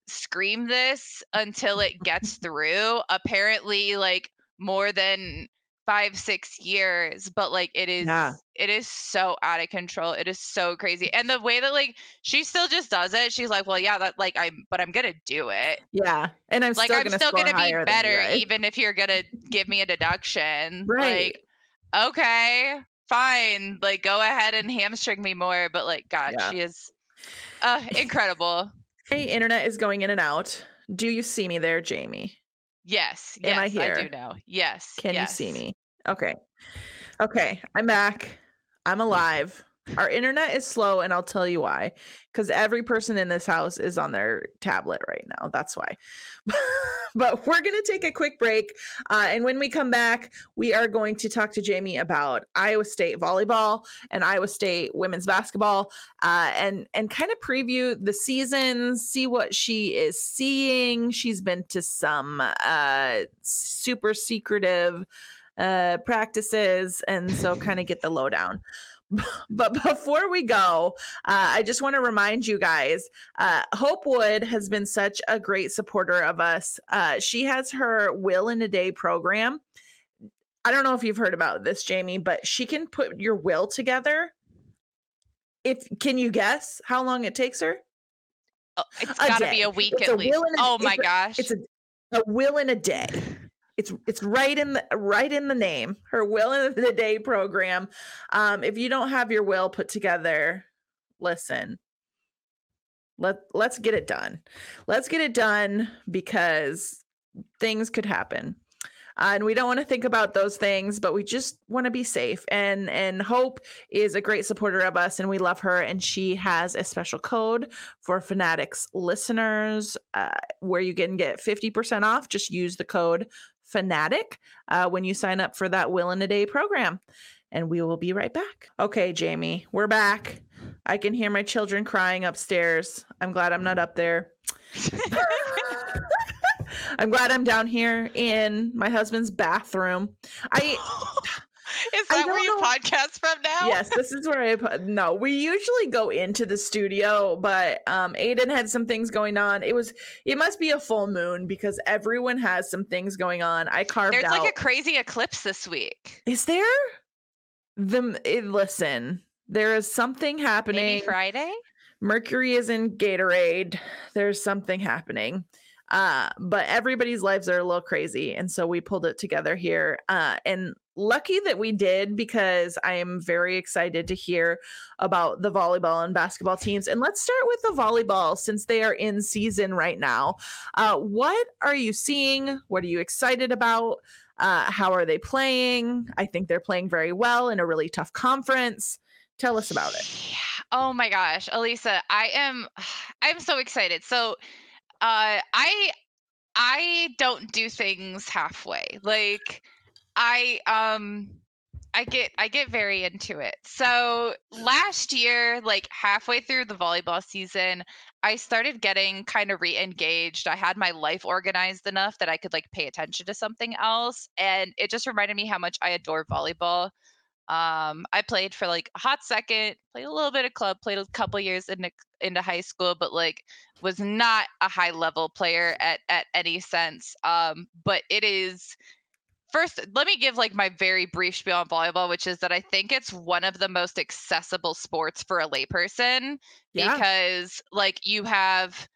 Speaker 4: scream this until it gets [LAUGHS] through. Apparently, like more than five, six years, but like it is
Speaker 3: Yeah.
Speaker 4: it is so out of control. It is so crazy. And the way that like she still just does it, she's like, Well, yeah, that like I'm but I'm gonna do it.
Speaker 3: yeah, and I'm
Speaker 4: Like
Speaker 3: still
Speaker 4: I'm
Speaker 3: gonna
Speaker 4: still gonna be
Speaker 3: than you,
Speaker 4: better
Speaker 3: right?
Speaker 4: even if you're gonna give me a deduction.
Speaker 3: Right.
Speaker 4: Like, okay, fine. Like go ahead and hamstring me more. But like, God,
Speaker 3: Yeah.
Speaker 4: she is uh incredible.
Speaker 3: Hey, internet is going in and out. Do you see me there, Jamie?
Speaker 4: Yes.
Speaker 3: Am I
Speaker 4: here? I, do know. Yes.
Speaker 3: Can
Speaker 4: yes.
Speaker 3: you see me? Okay. Okay, I'm back. I'm alive. Our internet is slow, and I'll tell you why. Because every person in this house is on their tablet right now. That's why. [LAUGHS] but we're going to take a quick break. Uh, and when we come back, we are going to talk to Jamie about Iowa State volleyball and Iowa State women's basketball uh, and, and kind of preview the season, see what she is seeing. She's been to some uh, super secretive uh practices and so [LAUGHS] kind of get the lowdown [LAUGHS] but before we go uh, i just want to remind you guys uh, hope wood has been such a great supporter of us. Uh, she has her will in a day program. I don't know if you've heard about this jamie but she can put your will together. If can you guess how long it takes her?
Speaker 4: Oh, it's got to be a week
Speaker 3: It's
Speaker 4: at
Speaker 3: a
Speaker 4: least.
Speaker 3: a-
Speaker 4: oh my gosh.
Speaker 3: it's a, a will in a day it's it's right in the right in the name her will in the day program. Um if you don't have your will put together listen. Let let's get it done. Let's get it done because things could happen. Uh, and we don't want to think about those things but we just want to be safe. And and hope is a great supporter of us and we love her and she has a special code for fanatics listeners uh, where you can get 50% off. Just use the code fanatic uh, when you sign up for that will in a day program and we will be right back. Okay jamie we're back. I can hear my children crying upstairs. I'm glad i'm not up there. [LAUGHS] [LAUGHS] I'm glad i'm down here in my husband's bathroom. I [LAUGHS]
Speaker 4: Is that where you
Speaker 3: know-
Speaker 4: podcast from now?
Speaker 3: yes, this is where I put. No, we usually go into the studio, but um, Aiden had some things going on. It was, it must be a full moon because everyone has some things going on. I carved
Speaker 4: There's
Speaker 3: out.
Speaker 4: like a crazy eclipse this week.
Speaker 3: is there? The eh, listen, there is something happening.
Speaker 4: Maybe Friday?
Speaker 3: Mercury is in Gatorade. There's something happening. Uh, but everybody's lives are a little crazy. And so we pulled it together here. Uh, and lucky that we did because I am very excited to hear about the volleyball and basketball teams. And let's start with the volleyball since they are in season right now. Uh, what are you seeing? What are you excited about? Uh, how are they playing? I think they're playing very well in a really tough conference. Tell us about it.
Speaker 4: Oh my gosh, Alisa, I am [SIGHS] I'm so excited. So uh I I don't do things halfway. Like I um I get I get very into it. So last year, like halfway through the volleyball season, I started getting kind of re-engaged. I had my life organized enough that I could like pay attention to something else, and it just reminded me how much I adore volleyball. Um, I played for like a hot second, played a little bit of club, played a couple years into into high school, but like was not a high level player at at any sense. Um, but it is first let me give like my very brief spiel on volleyball which is that i think it's one of the most accessible sports for a layperson yeah. because like you have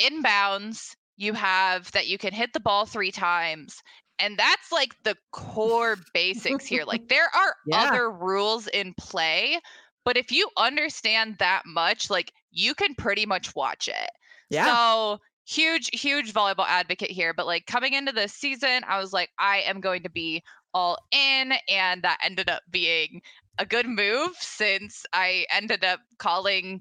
Speaker 4: inbounds you have that you can hit the ball three times and that's like the core basics here like there are [LAUGHS] yeah. other rules in play but if you understand that much like you can pretty much watch it yeah. so huge huge volleyball advocate here but like coming into this season i was like i am going to be all in and that ended up being a good move since i ended up calling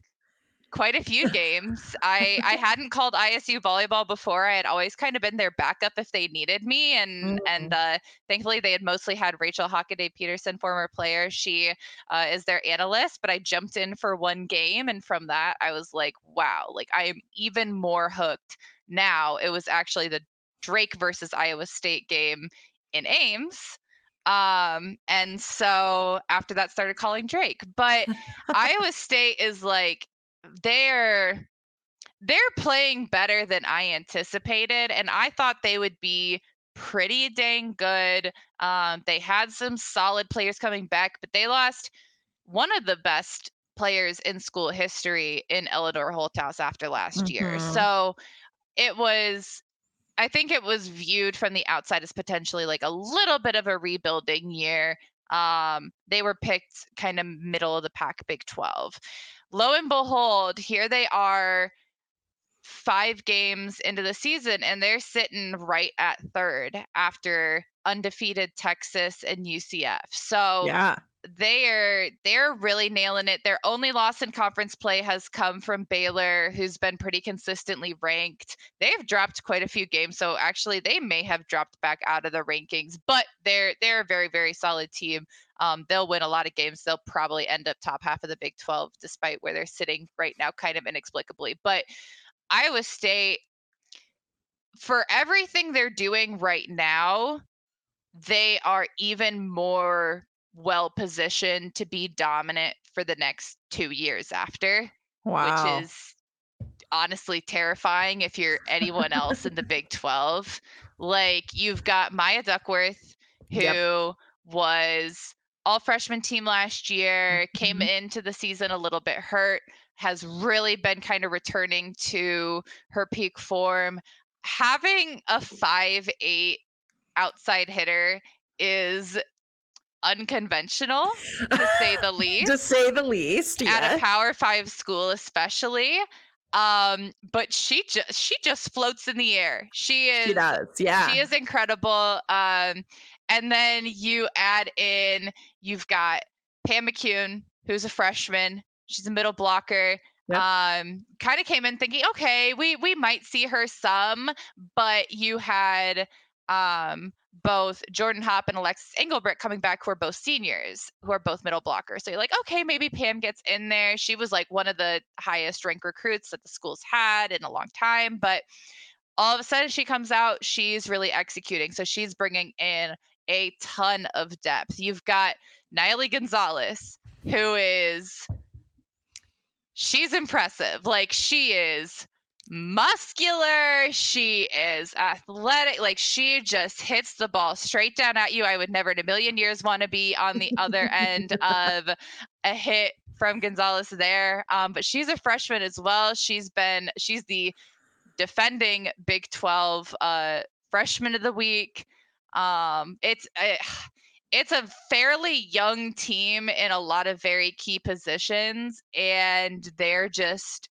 Speaker 4: quite a few games. I I [LAUGHS] hadn't called ISU volleyball before. I had always kind of been their backup if they needed me, and mm-hmm. and uh, thankfully they had mostly had Rachel Hockaday Peterson, former player. She uh, is their analyst, but I jumped in for one game, and from that I was like, wow, like I am even more hooked now. It was actually the Drake versus Iowa State game in Ames um and so after that started calling drake but [LAUGHS] iowa state is like they're they're playing better than I anticipated, and I thought they would be pretty dang good. Um, they had some solid players coming back, but they lost one of the best players in school history in Eleanor Holthaus after last mm-hmm. year. So it was, I think it was viewed from the outside as potentially like a little bit of a rebuilding year. Um, they were picked kind of middle of the pack Big 12 lo and behold, here they are five games into the season and they're sitting right at third after undefeated Texas and UCF. So yeah. They're they're really nailing it. Their only loss in conference play has come from Baylor, who's been pretty consistently ranked. They've dropped quite a few games, so actually they may have dropped back out of the rankings, but they're they're a very very solid team. Um, they'll win a lot of games. They'll probably end up top half of the Big 12, despite where they're sitting right now, kind of inexplicably. But Iowa State, for everything they're doing right now, they are even more well positioned to be dominant for the next two years after. Wow. Which is honestly terrifying if you're anyone else in the Big [LAUGHS] 12. Like you've got Maya Duckworth, who yep. was all freshman team last year, mm-hmm. came into the season a little bit hurt, has really been kind of returning to her peak form. Having a five eight outside hitter is unconventional to say the [LAUGHS] least.
Speaker 3: to say the least,
Speaker 4: yeah. At a Power Five school, especially. Um, but she just she just floats in the air. She is.
Speaker 3: She does. Yeah.
Speaker 4: She is incredible. Um, and then you add in, you've got Pam McCune, who's a freshman. She's a middle blocker. Yep. Um, kind of came in thinking, okay, we we might see her some, but you had um both Jordan Hopp and Alexis Engelbrecht coming back, who are both seniors, who are both middle blockers. So you're like, okay, maybe Pam gets in there. She was like one of the highest ranked recruits that the school's had in a long time, but all of a sudden she comes out, she's really executing. So she's bringing in a ton of depth. You've got Nayeli Gonzalez, who is she's impressive. Like she is muscular, she is athletic, like she just hits the ball straight down at you. I would never in a million years want to be on the other end [LAUGHS] of a hit from Gonzalez there. Um, but she's a freshman as well. She's been she's the defending Big 12 uh, freshman of the week. Um, it's a, it's a fairly young team in a lot of very key positions, and they're just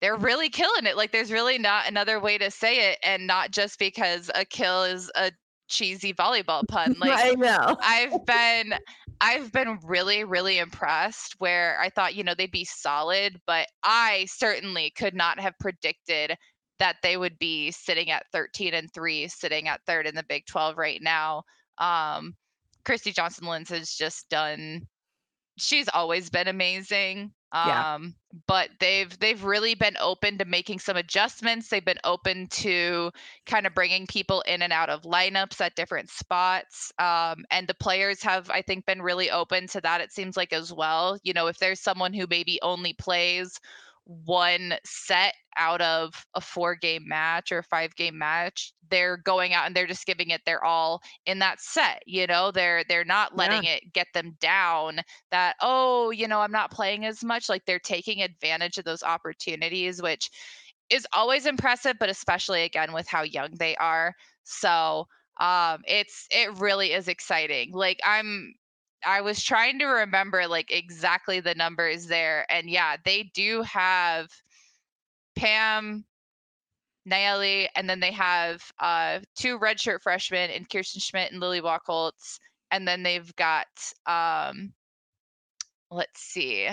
Speaker 4: they're really killing it. Like there's really not another way to say it, and not just because a kill is a cheesy volleyball pun. [LAUGHS] Like
Speaker 3: I know.
Speaker 4: I've been I've been really, really impressed where I thought, you know, they'd be solid, but I certainly could not have predicted that they would be sitting at 13 and 3 sitting at third in the big 12 right now um christy johnson lynch has just done she's always been amazing
Speaker 3: Yeah.
Speaker 4: Um, but they've they've really been open to making some adjustments. They've been open to kind of bringing people in and out of lineups at different spots. Um, and the players have, I think, been really open to that. It seems like as well. You know, if there's someone who maybe only plays one set out of a four game match or five game match they're going out and they're just giving it their all in that set you know? They're they're not letting
Speaker 3: Yeah.
Speaker 4: it get them down that oh you know i'm not playing as much like they're taking advantage of those opportunities which is always impressive but especially again with how young they are. So um it's it really is exciting. Like i'm I was trying to remember like exactly the numbers there. And yeah, they do have Pam, Nayeli, and then they have uh, two redshirt freshmen in Kirsten Schmidt and Lily Wachholtz. And then they've got, um, let's see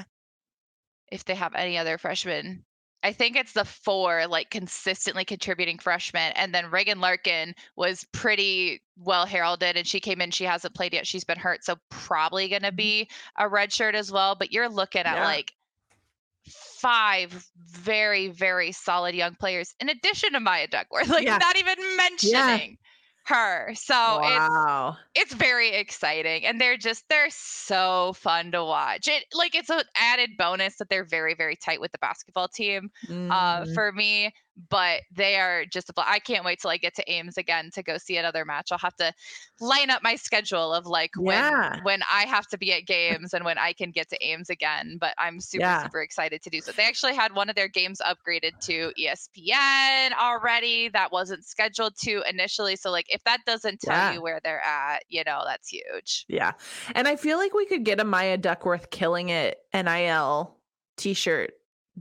Speaker 4: if they have any other freshmen. I think it's the four like consistently contributing freshmen. And then Reagan Larkin was pretty well heralded and she came in. She hasn't played yet. She's been hurt. So probably going to mm-hmm. be a red shirt as well. But you're looking at
Speaker 3: Yeah.
Speaker 4: like five very, very solid young players in addition to Maya Duckworth. [LAUGHS] Like
Speaker 3: Yeah.
Speaker 4: not even mentioning her. So it's
Speaker 3: wow.
Speaker 4: it's very exciting and they're just they're so fun to watch it like it's an added bonus that they're very very tight with the basketball team uh
Speaker 3: Mhm.
Speaker 4: for me but they are just a bl- i can't wait till i get to ames again to go see another match i'll have to line up my schedule of like when
Speaker 3: Yeah.
Speaker 4: when i have to be at games and when i can get to ames again but i'm super
Speaker 3: Yeah.
Speaker 4: super excited to do so they actually had one of their games upgraded to espn already that wasn't scheduled to initially so like if that doesn't tell
Speaker 3: Yeah.
Speaker 4: you where they're at you know that's huge
Speaker 3: Yeah. And I feel like we could get a Maya Duckworth killing it NIL t-shirt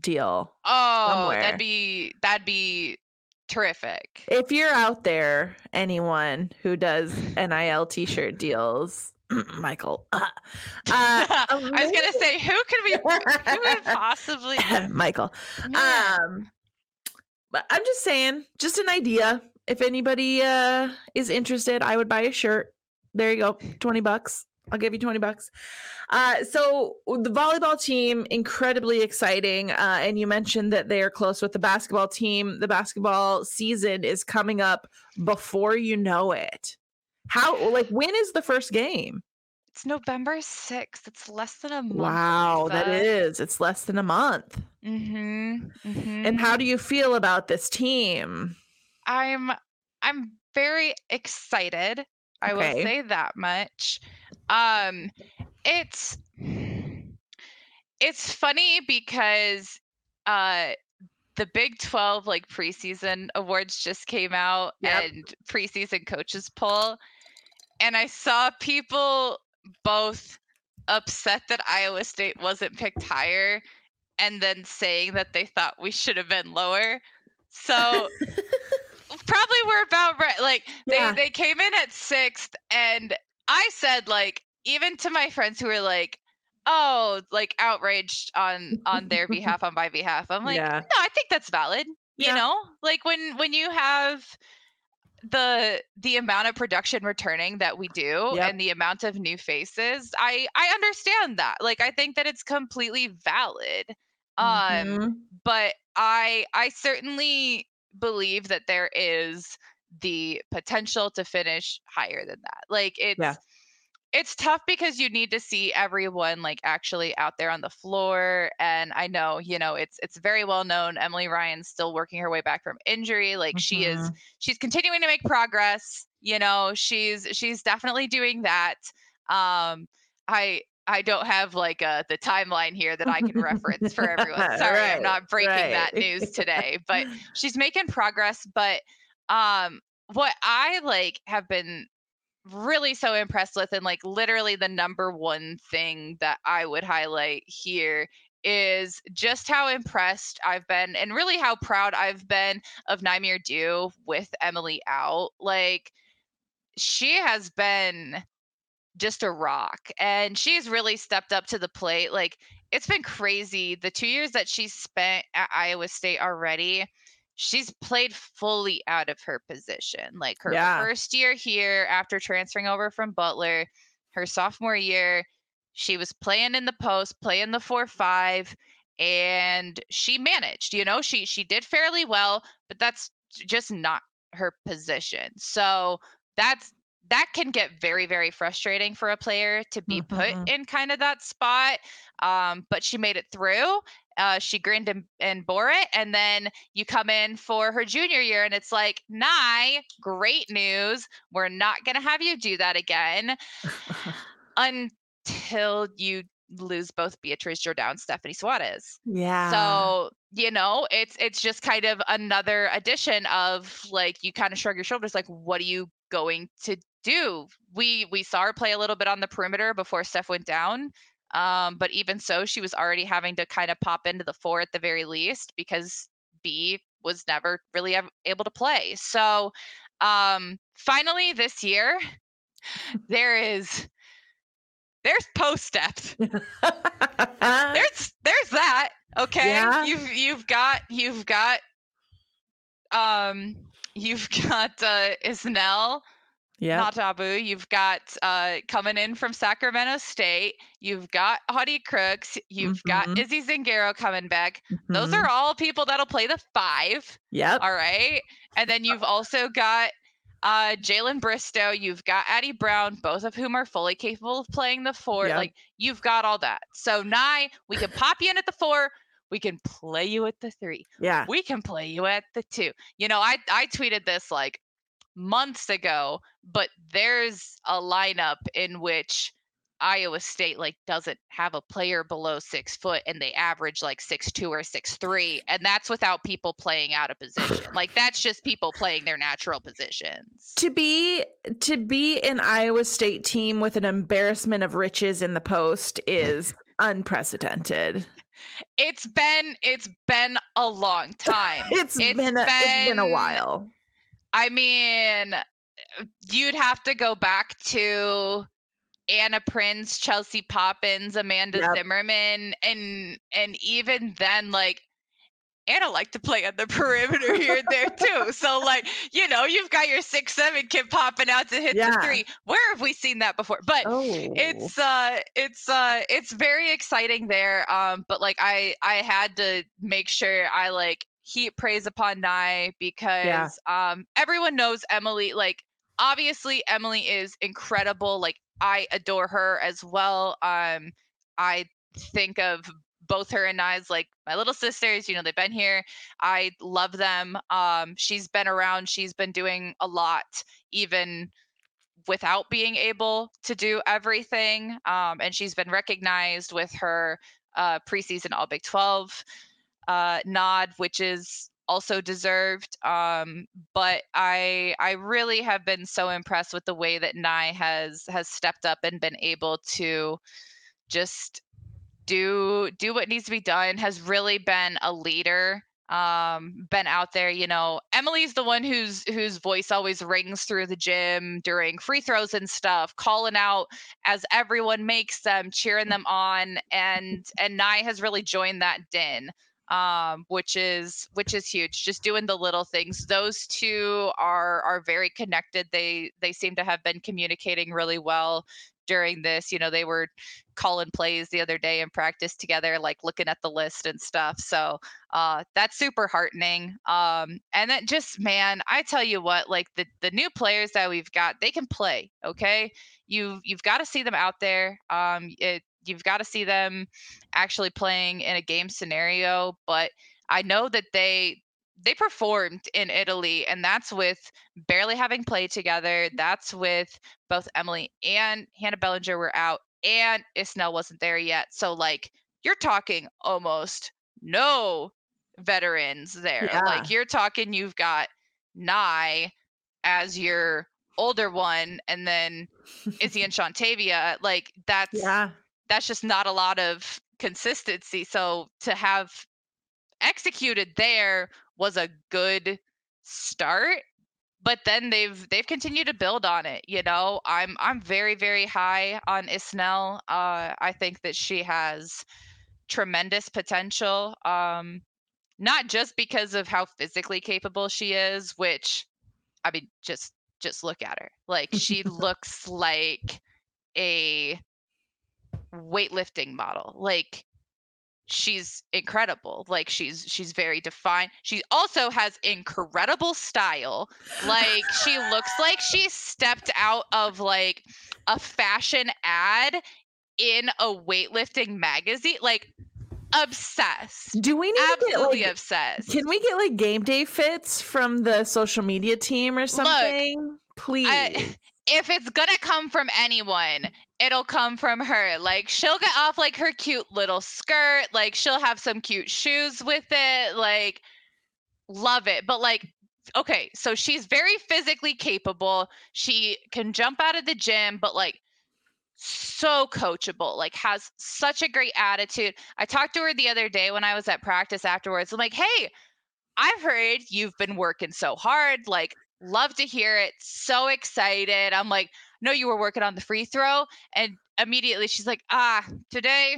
Speaker 3: deal.
Speaker 4: oh
Speaker 3: Somewhere.
Speaker 4: that'd be that'd be terrific
Speaker 3: If you're out there, anyone who does NIL t-shirt deals, [CLEARS THROAT] Michael. Uh, uh, [LAUGHS]
Speaker 4: I was gonna say who could we who would possibly [LAUGHS]
Speaker 3: Michael.
Speaker 4: Yeah.
Speaker 3: Um, but I'm just saying, just an idea. If anybody uh is interested, I would buy a shirt. There you go, twenty bucks. I'll give you twenty bucks. Uh, so the volleyball team incredibly exciting. Uh, and you mentioned that they are close with the basketball team. The basketball season is coming up before you know it. How like when is the first game?
Speaker 4: It's November 6th. It's less than a month.
Speaker 3: Wow, that is. It's less than a month.
Speaker 4: Mm-hmm, mm-hmm.
Speaker 3: And how do you feel about this team?
Speaker 4: I'm I'm very excited. I will say that much. Um it's it's funny because uh the Big 12 like preseason awards just came out
Speaker 3: Yep.
Speaker 4: and preseason coaches poll and I saw people both upset that Iowa State wasn't picked higher and then saying that they thought we should have been lower. So [LAUGHS] probably we're about right. Like they
Speaker 3: Yeah.
Speaker 4: they came in at sixth, and I said like even to my friends who were like, oh, like outraged on on their [LAUGHS] behalf on my behalf. I'm like,
Speaker 3: Yeah.
Speaker 4: no, I think that's valid. You
Speaker 3: Yeah.
Speaker 4: know, like when when you have the the amount of production returning that we do
Speaker 3: Yep.
Speaker 4: and the amount of new faces i i understand that like i think that it's completely valid um
Speaker 3: Mhm.
Speaker 4: but i i certainly believe that there is the potential to finish higher than that like it's
Speaker 3: Yeah.
Speaker 4: it's tough because you need to see everyone like actually out there on the floor and i know you know it's it's very well known emily ryan's still working her way back from injury like she is
Speaker 3: Mhm.
Speaker 4: she's continuing to make progress you know she's she's definitely doing that um i i don't have like uh the timeline here that i can reference for everyone [LAUGHS] sorry i'm not breaking that news today but [LAUGHS] she's making progress but um what i like have been really so impressed with and like literally the number one thing that i would highlight here is just how impressed I've been and really how proud I've been of Nyamer Diew with Emily out. Like she has been just a rock and she's really stepped up to the plate. Like it's been crazy. The two years that she spent at Iowa State already, she's played fully out of her position. Like her
Speaker 3: Yeah.
Speaker 4: first year here after transferring over from Butler, her sophomore year, she was playing in the post, playing the 4-5 and she managed, you know, she she did fairly well, but that's just not her position. So that's that can get very very frustrating for a player to be mm-hmm. put in kind of that spot um, but she made it through uh, she grinned and, and bore it and then you come in for her junior year and it's like Nye, great news we're not going to have you do that again until you lose both Beatriz Jordan and Stephanie Soares.
Speaker 3: Yeah.
Speaker 4: So, you know, it's it's just kind of another addition of like you kind of shrug your shoulders like what are you going to do? We we saw her play a little bit on the perimeter before Steph went down. Um, but even so, she was already having to kind of pop into the four at the very least because B was never really able to play. So um, finally this year, [LAUGHS] there is there's post depth. [LAUGHS] there's there's that. Okay. Yeah. You've you've got you've got um you've [LAUGHS] got uh Isnelle yeah. Natabou. You've got uh coming in from Sacramento State. You've got Audi Crooks. You've mm-hmm. got Izzy Zingaro coming back. Mm-hmm. Those are all people that'll play the five.
Speaker 3: Yep.
Speaker 4: All right. And then you've also got uh, Jalynn Bristow, you've got Addy Brown, both of whom are fully capable of playing the four. Yep. Like you've got all that. So Nye, we can pop you in at the four. We can play you at the three.
Speaker 3: Yeah.
Speaker 4: We can play you at the two. You know, I I tweeted this like months ago, but there's a lineup in which Iowa State like doesn't have a player below six foot and they average like six two or six three, and that's without people playing out of position. like that's just people playing their natural positions.
Speaker 3: To be to be an Iowa State team with an embarrassment of riches in the post is [LAUGHS] unprecedented.
Speaker 4: It's been it's been a long [LAUGHS] time.
Speaker 3: it's, it's been, a, been it's been a while.
Speaker 4: I mean, you'd have to go back to Anna Prins, Chelsea Poppens, Amanda yep. Zimmerman, and and even then, like Anna liked to play on the [LAUGHS] perimeter here and there too. So like, you know, you've got your six seven kid popping out to hit yeah. the three. Where have we seen that before? But oh. it's uh it's uh it's very exciting there. Um, but like I I had to make sure I like heap praise upon Nye because yeah. um everyone knows Emily like obviously Emily is incredible. Like I adore her as well. Um, I think of both her and as like my little sisters. You know, they've been here. I love them. Um, she's been around. She's been doing a lot, even without being able to do everything. Um, and she's been recognized with her uh, preseason All Big 12 uh, nod, which is also deserved. Um, but I I really have been so impressed with the way that Nye has has stepped up and been able to just do do what needs to be done. Has really been a leader. Um, been out there, you know. Emily's the one whose whose voice always rings through the gym during free throws and stuff, calling out as everyone makes them, cheering them on, and and Nye has really joined that din um, which is which is huge. Just doing the little things. Those two are are very connected. They they seem to have been communicating really well during this. You know, they were calling plays the other day in practice together, like looking at the list and stuff. So uh, that's super heartening. Um, and then just man, I tell you what, like the the new players that we've got, they can play. Okay, you you've got to see them out there. Um, it you've got to see them actually playing in a game scenario but i know that they they performed in italy and that's with barely having played together that's with both emily and hannah belanger were out and isnelle wasn't there yet so like you're talking almost no veterans there yeah. like you're talking you've got nye as your older one and then Izzy and [LAUGHS] Shantavia, like that's yeah that's just not a lot of consistency. So to have executed there was a good start but then they've they've continued to build on it you know i'm i'm very very high on isnelle uh i think that she has tremendous potential um not just because of how physically capable she is which i mean just just look at her like she [LAUGHS] looks like a weightlifting model. Like she's incredible. Like she's she's very defined. She also has incredible style. Like she looks like she stepped out of like a fashion ad in a weightlifting magazine. Like obsessed.
Speaker 3: Do we need
Speaker 4: Absolutely
Speaker 3: to get, like,
Speaker 4: obsessed.
Speaker 3: Can we get like game day fits from the social media team or something? [LAUGHS] Please.
Speaker 4: I- if it's gonna come from anyone, it'll come from her. Like she'll get off like her cute little skirt, like she'll have some cute shoes with it, like love it. But like okay, so she's very physically capable. She can jump out of the gym, but like so coachable, like has such a great attitude. I talked to her the other day when I was at practice afterwards. I'm like, "Hey, I've heard you've been working so hard. Like Love to hear it. So excited. I'm like, no, you were working on the free throw. And immediately she's like, ah, today,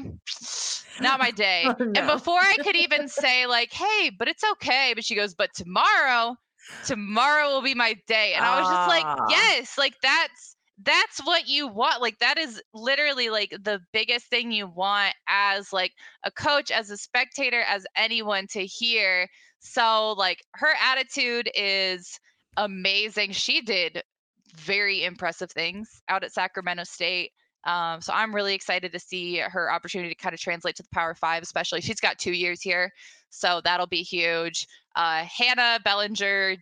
Speaker 4: not my [LAUGHS] day.
Speaker 3: Oh,
Speaker 4: And before I could even say, like, hey, but it's okay. But she goes, but tomorrow, tomorrow will be my day. And I was just
Speaker 3: Ah.
Speaker 4: like, yes, like that's that's what you want like that is literally like the biggest thing you want as like a coach as a spectator as anyone to hear so like her attitude is amazing she did very impressive things out at sacramento state um, so i'm really excited to see her opportunity to kind of translate to the power five especially she's got two years here so that'll be huge uh, hannah belanger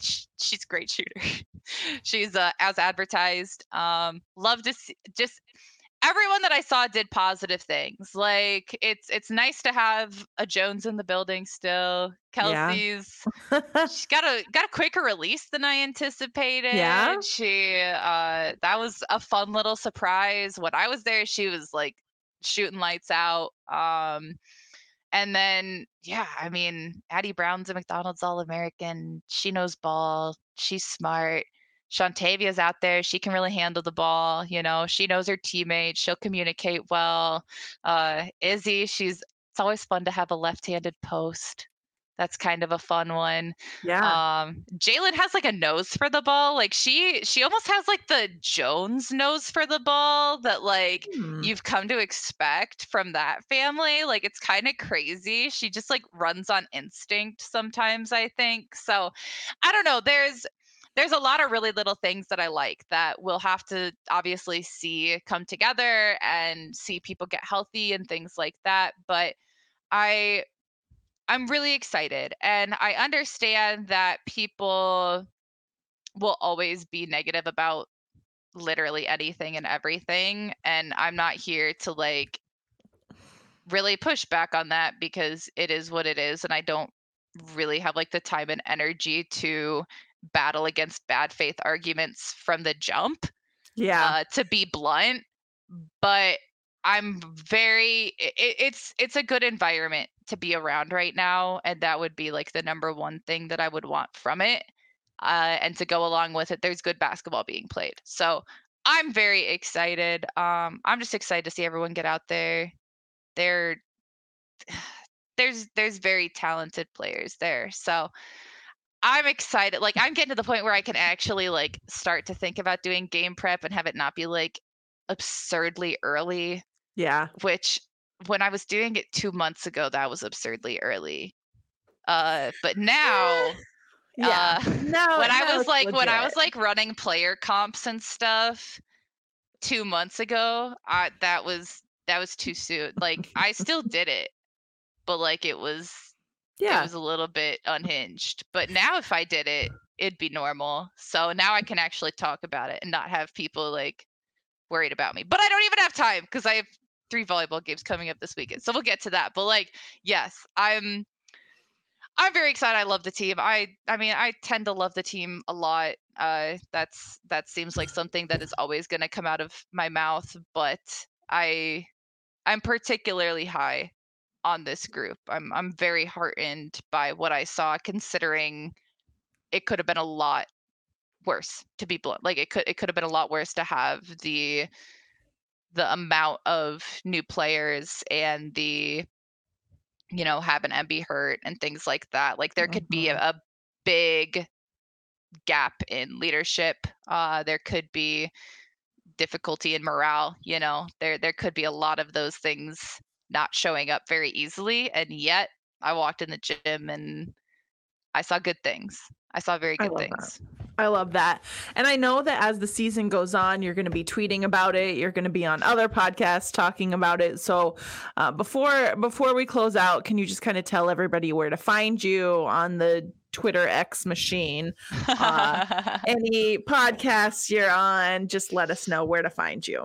Speaker 4: sh- she's a great shooter [LAUGHS] she's uh, as advertised um love to see just everyone that i saw did positive things like it's it's nice to have a joens in the building still
Speaker 3: Yeah.
Speaker 4: kelsey's [LAUGHS] she got a got a quicker release than i anticipated
Speaker 3: Yeah?
Speaker 4: she uh that was a fun little surprise when i was there she was like shooting lights out um and then, yeah, I mean, Addy Brown's a McDonald's All American. She knows ball. She's smart. Shantavia's out there. She can really handle the ball. You know, she knows her teammates. She'll communicate well. Uh, Izzy, she's. It's always fun to have a left-handed post. That's kind of a fun one.
Speaker 3: yeah.
Speaker 4: Um, Jalynn has like a nose for the ball. Like she, she almost has like the Joens nose for the ball that like
Speaker 3: Hmm.
Speaker 4: you've come to expect from that family. Like it's kind of crazy. She just like runs on instinct sometimes, I think. So I don't know. There's there's a lot of really little things that I like that we'll have to obviously see come together and see people get healthy and things like that. But I I'm really excited and I understand that people will always be negative about literally anything and everything and I'm not here to like really push back on that because it is what it is and I don't really have like the time and energy to battle against bad faith arguments from the jump
Speaker 3: yeah.
Speaker 4: uh, to be blunt but i'm very i i- it's it's a good environment to be around right now and that would be like the number one thing that i would want from it uh, and to go along with it there's good basketball being played so i'm very excited um i'm just excited to see everyone get out there there [SIGHS] there's there's very talented players there so I'm excited. Like I'm getting to the point where I can actually like start to think about doing game prep and have it not be like absurdly early,
Speaker 3: yeah.
Speaker 4: which when I was doing it 2 months ago that was absurdly early. Uh but now [LAUGHS]
Speaker 3: Yeah.
Speaker 4: uh, [LAUGHS]
Speaker 3: no.
Speaker 4: when I was like when I was like running player comps and stuff 2 months ago, I that was that was too soon. Like I still [LAUGHS] did it, but like it was it
Speaker 3: yeah.
Speaker 4: was a little bit unhinged. But now if I did it, it'd be normal. So now I can actually talk about it and not have people like worried about me. But I don't even have time because I have three volleyball games coming up this weekend. So we'll get to that. But like, yes, I'm I'm very excited. I love the team. I I mean, I tend to love the team a lot. Uh that's that seems like something that is always going to come out of my mouth, but I I'm particularly high on this group. I'm I'm very heartened by what I saw considering it could have been a lot worse to be blunt. Like it could it could have been a lot worse to have the the amount of new players and the you know having MB hurt and things like that. Like there could be a, a big gap in leadership. Uh there could be difficulty in morale. You know, there there could be a lot of those things not showing up very easily, and yet I walked in the gym and I saw good things. I saw very good things.
Speaker 3: That. I love that. And I know that as the season goes on, you're going to be tweeting about it. You're going to be on other podcasts talking about it. So uh, before before we close out, can you just kind of tell everybody where to find you on the Twitter X machine? Uh, [LAUGHS] any podcasts you're on, just let us know where to find you.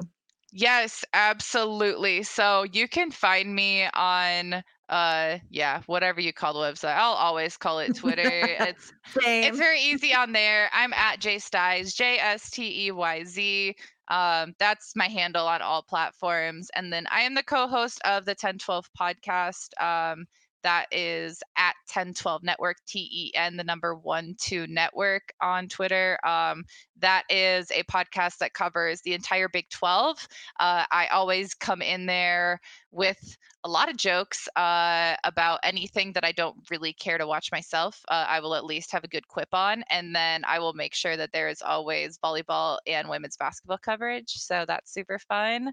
Speaker 4: Yes, absolutely. So you can find me on uh yeah whatever you call the website i'll always call it twitter it's it's very easy on there i'm at j styes j-s-t-e-y-z um that's my handle on all platforms and then i am the co-host of the 1012 podcast um that is at 1012 network ten the number one two network on twitter. Um, that is a podcast that covers the entire big 12 uh, i always come in there with a lot of jokes uh, about anything that i don't really care to watch myself uh, i will at least have a good quip on and then i will make sure that there is always volleyball and women's basketball coverage so that's super fun.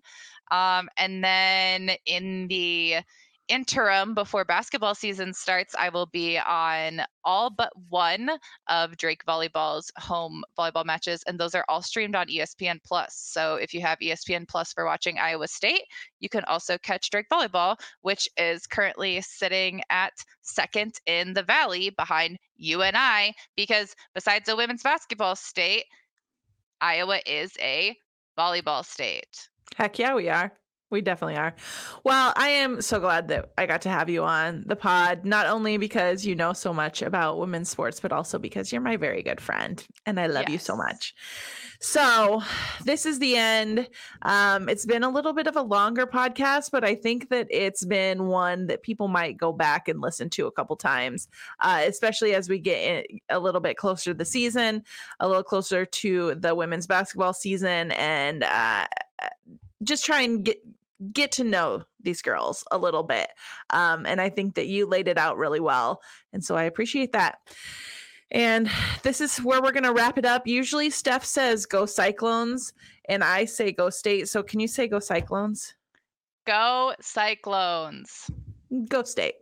Speaker 4: Um, and then in the interim before basketball season starts, I will be on all but one of Drake Volleyball's home volleyball matches, and those are all streamed on ESPN Plus. So if you have ESPN Plus for watching Iowa State, you can also catch Drake Volleyball, which is currently sitting at second in the Valley behind UNI, because besides a women's basketball state, Iowa is a volleyball state.
Speaker 3: Heck yeah, we are. We definitely are. Well, I am so glad that I got to have you on the pod, not only because you know so much about women's sports, but also because you're my very good friend and I love yes. you so much. So, this is the end. Um, it's been a little bit of a longer podcast, but I think that it's been one that people might go back and listen to a couple times, uh, especially as we get a little bit closer to the season, a little closer to the women's basketball season, and uh, just try and get get to know these girls a little bit. Um, and I think that you laid it out really well. And so I appreciate that. And [SIGHS] this is where we're going to wrap it up. Usually Steph says go Cyclones and I say go State. So can you say go Cyclones?
Speaker 4: Go Cyclones.
Speaker 3: Go State.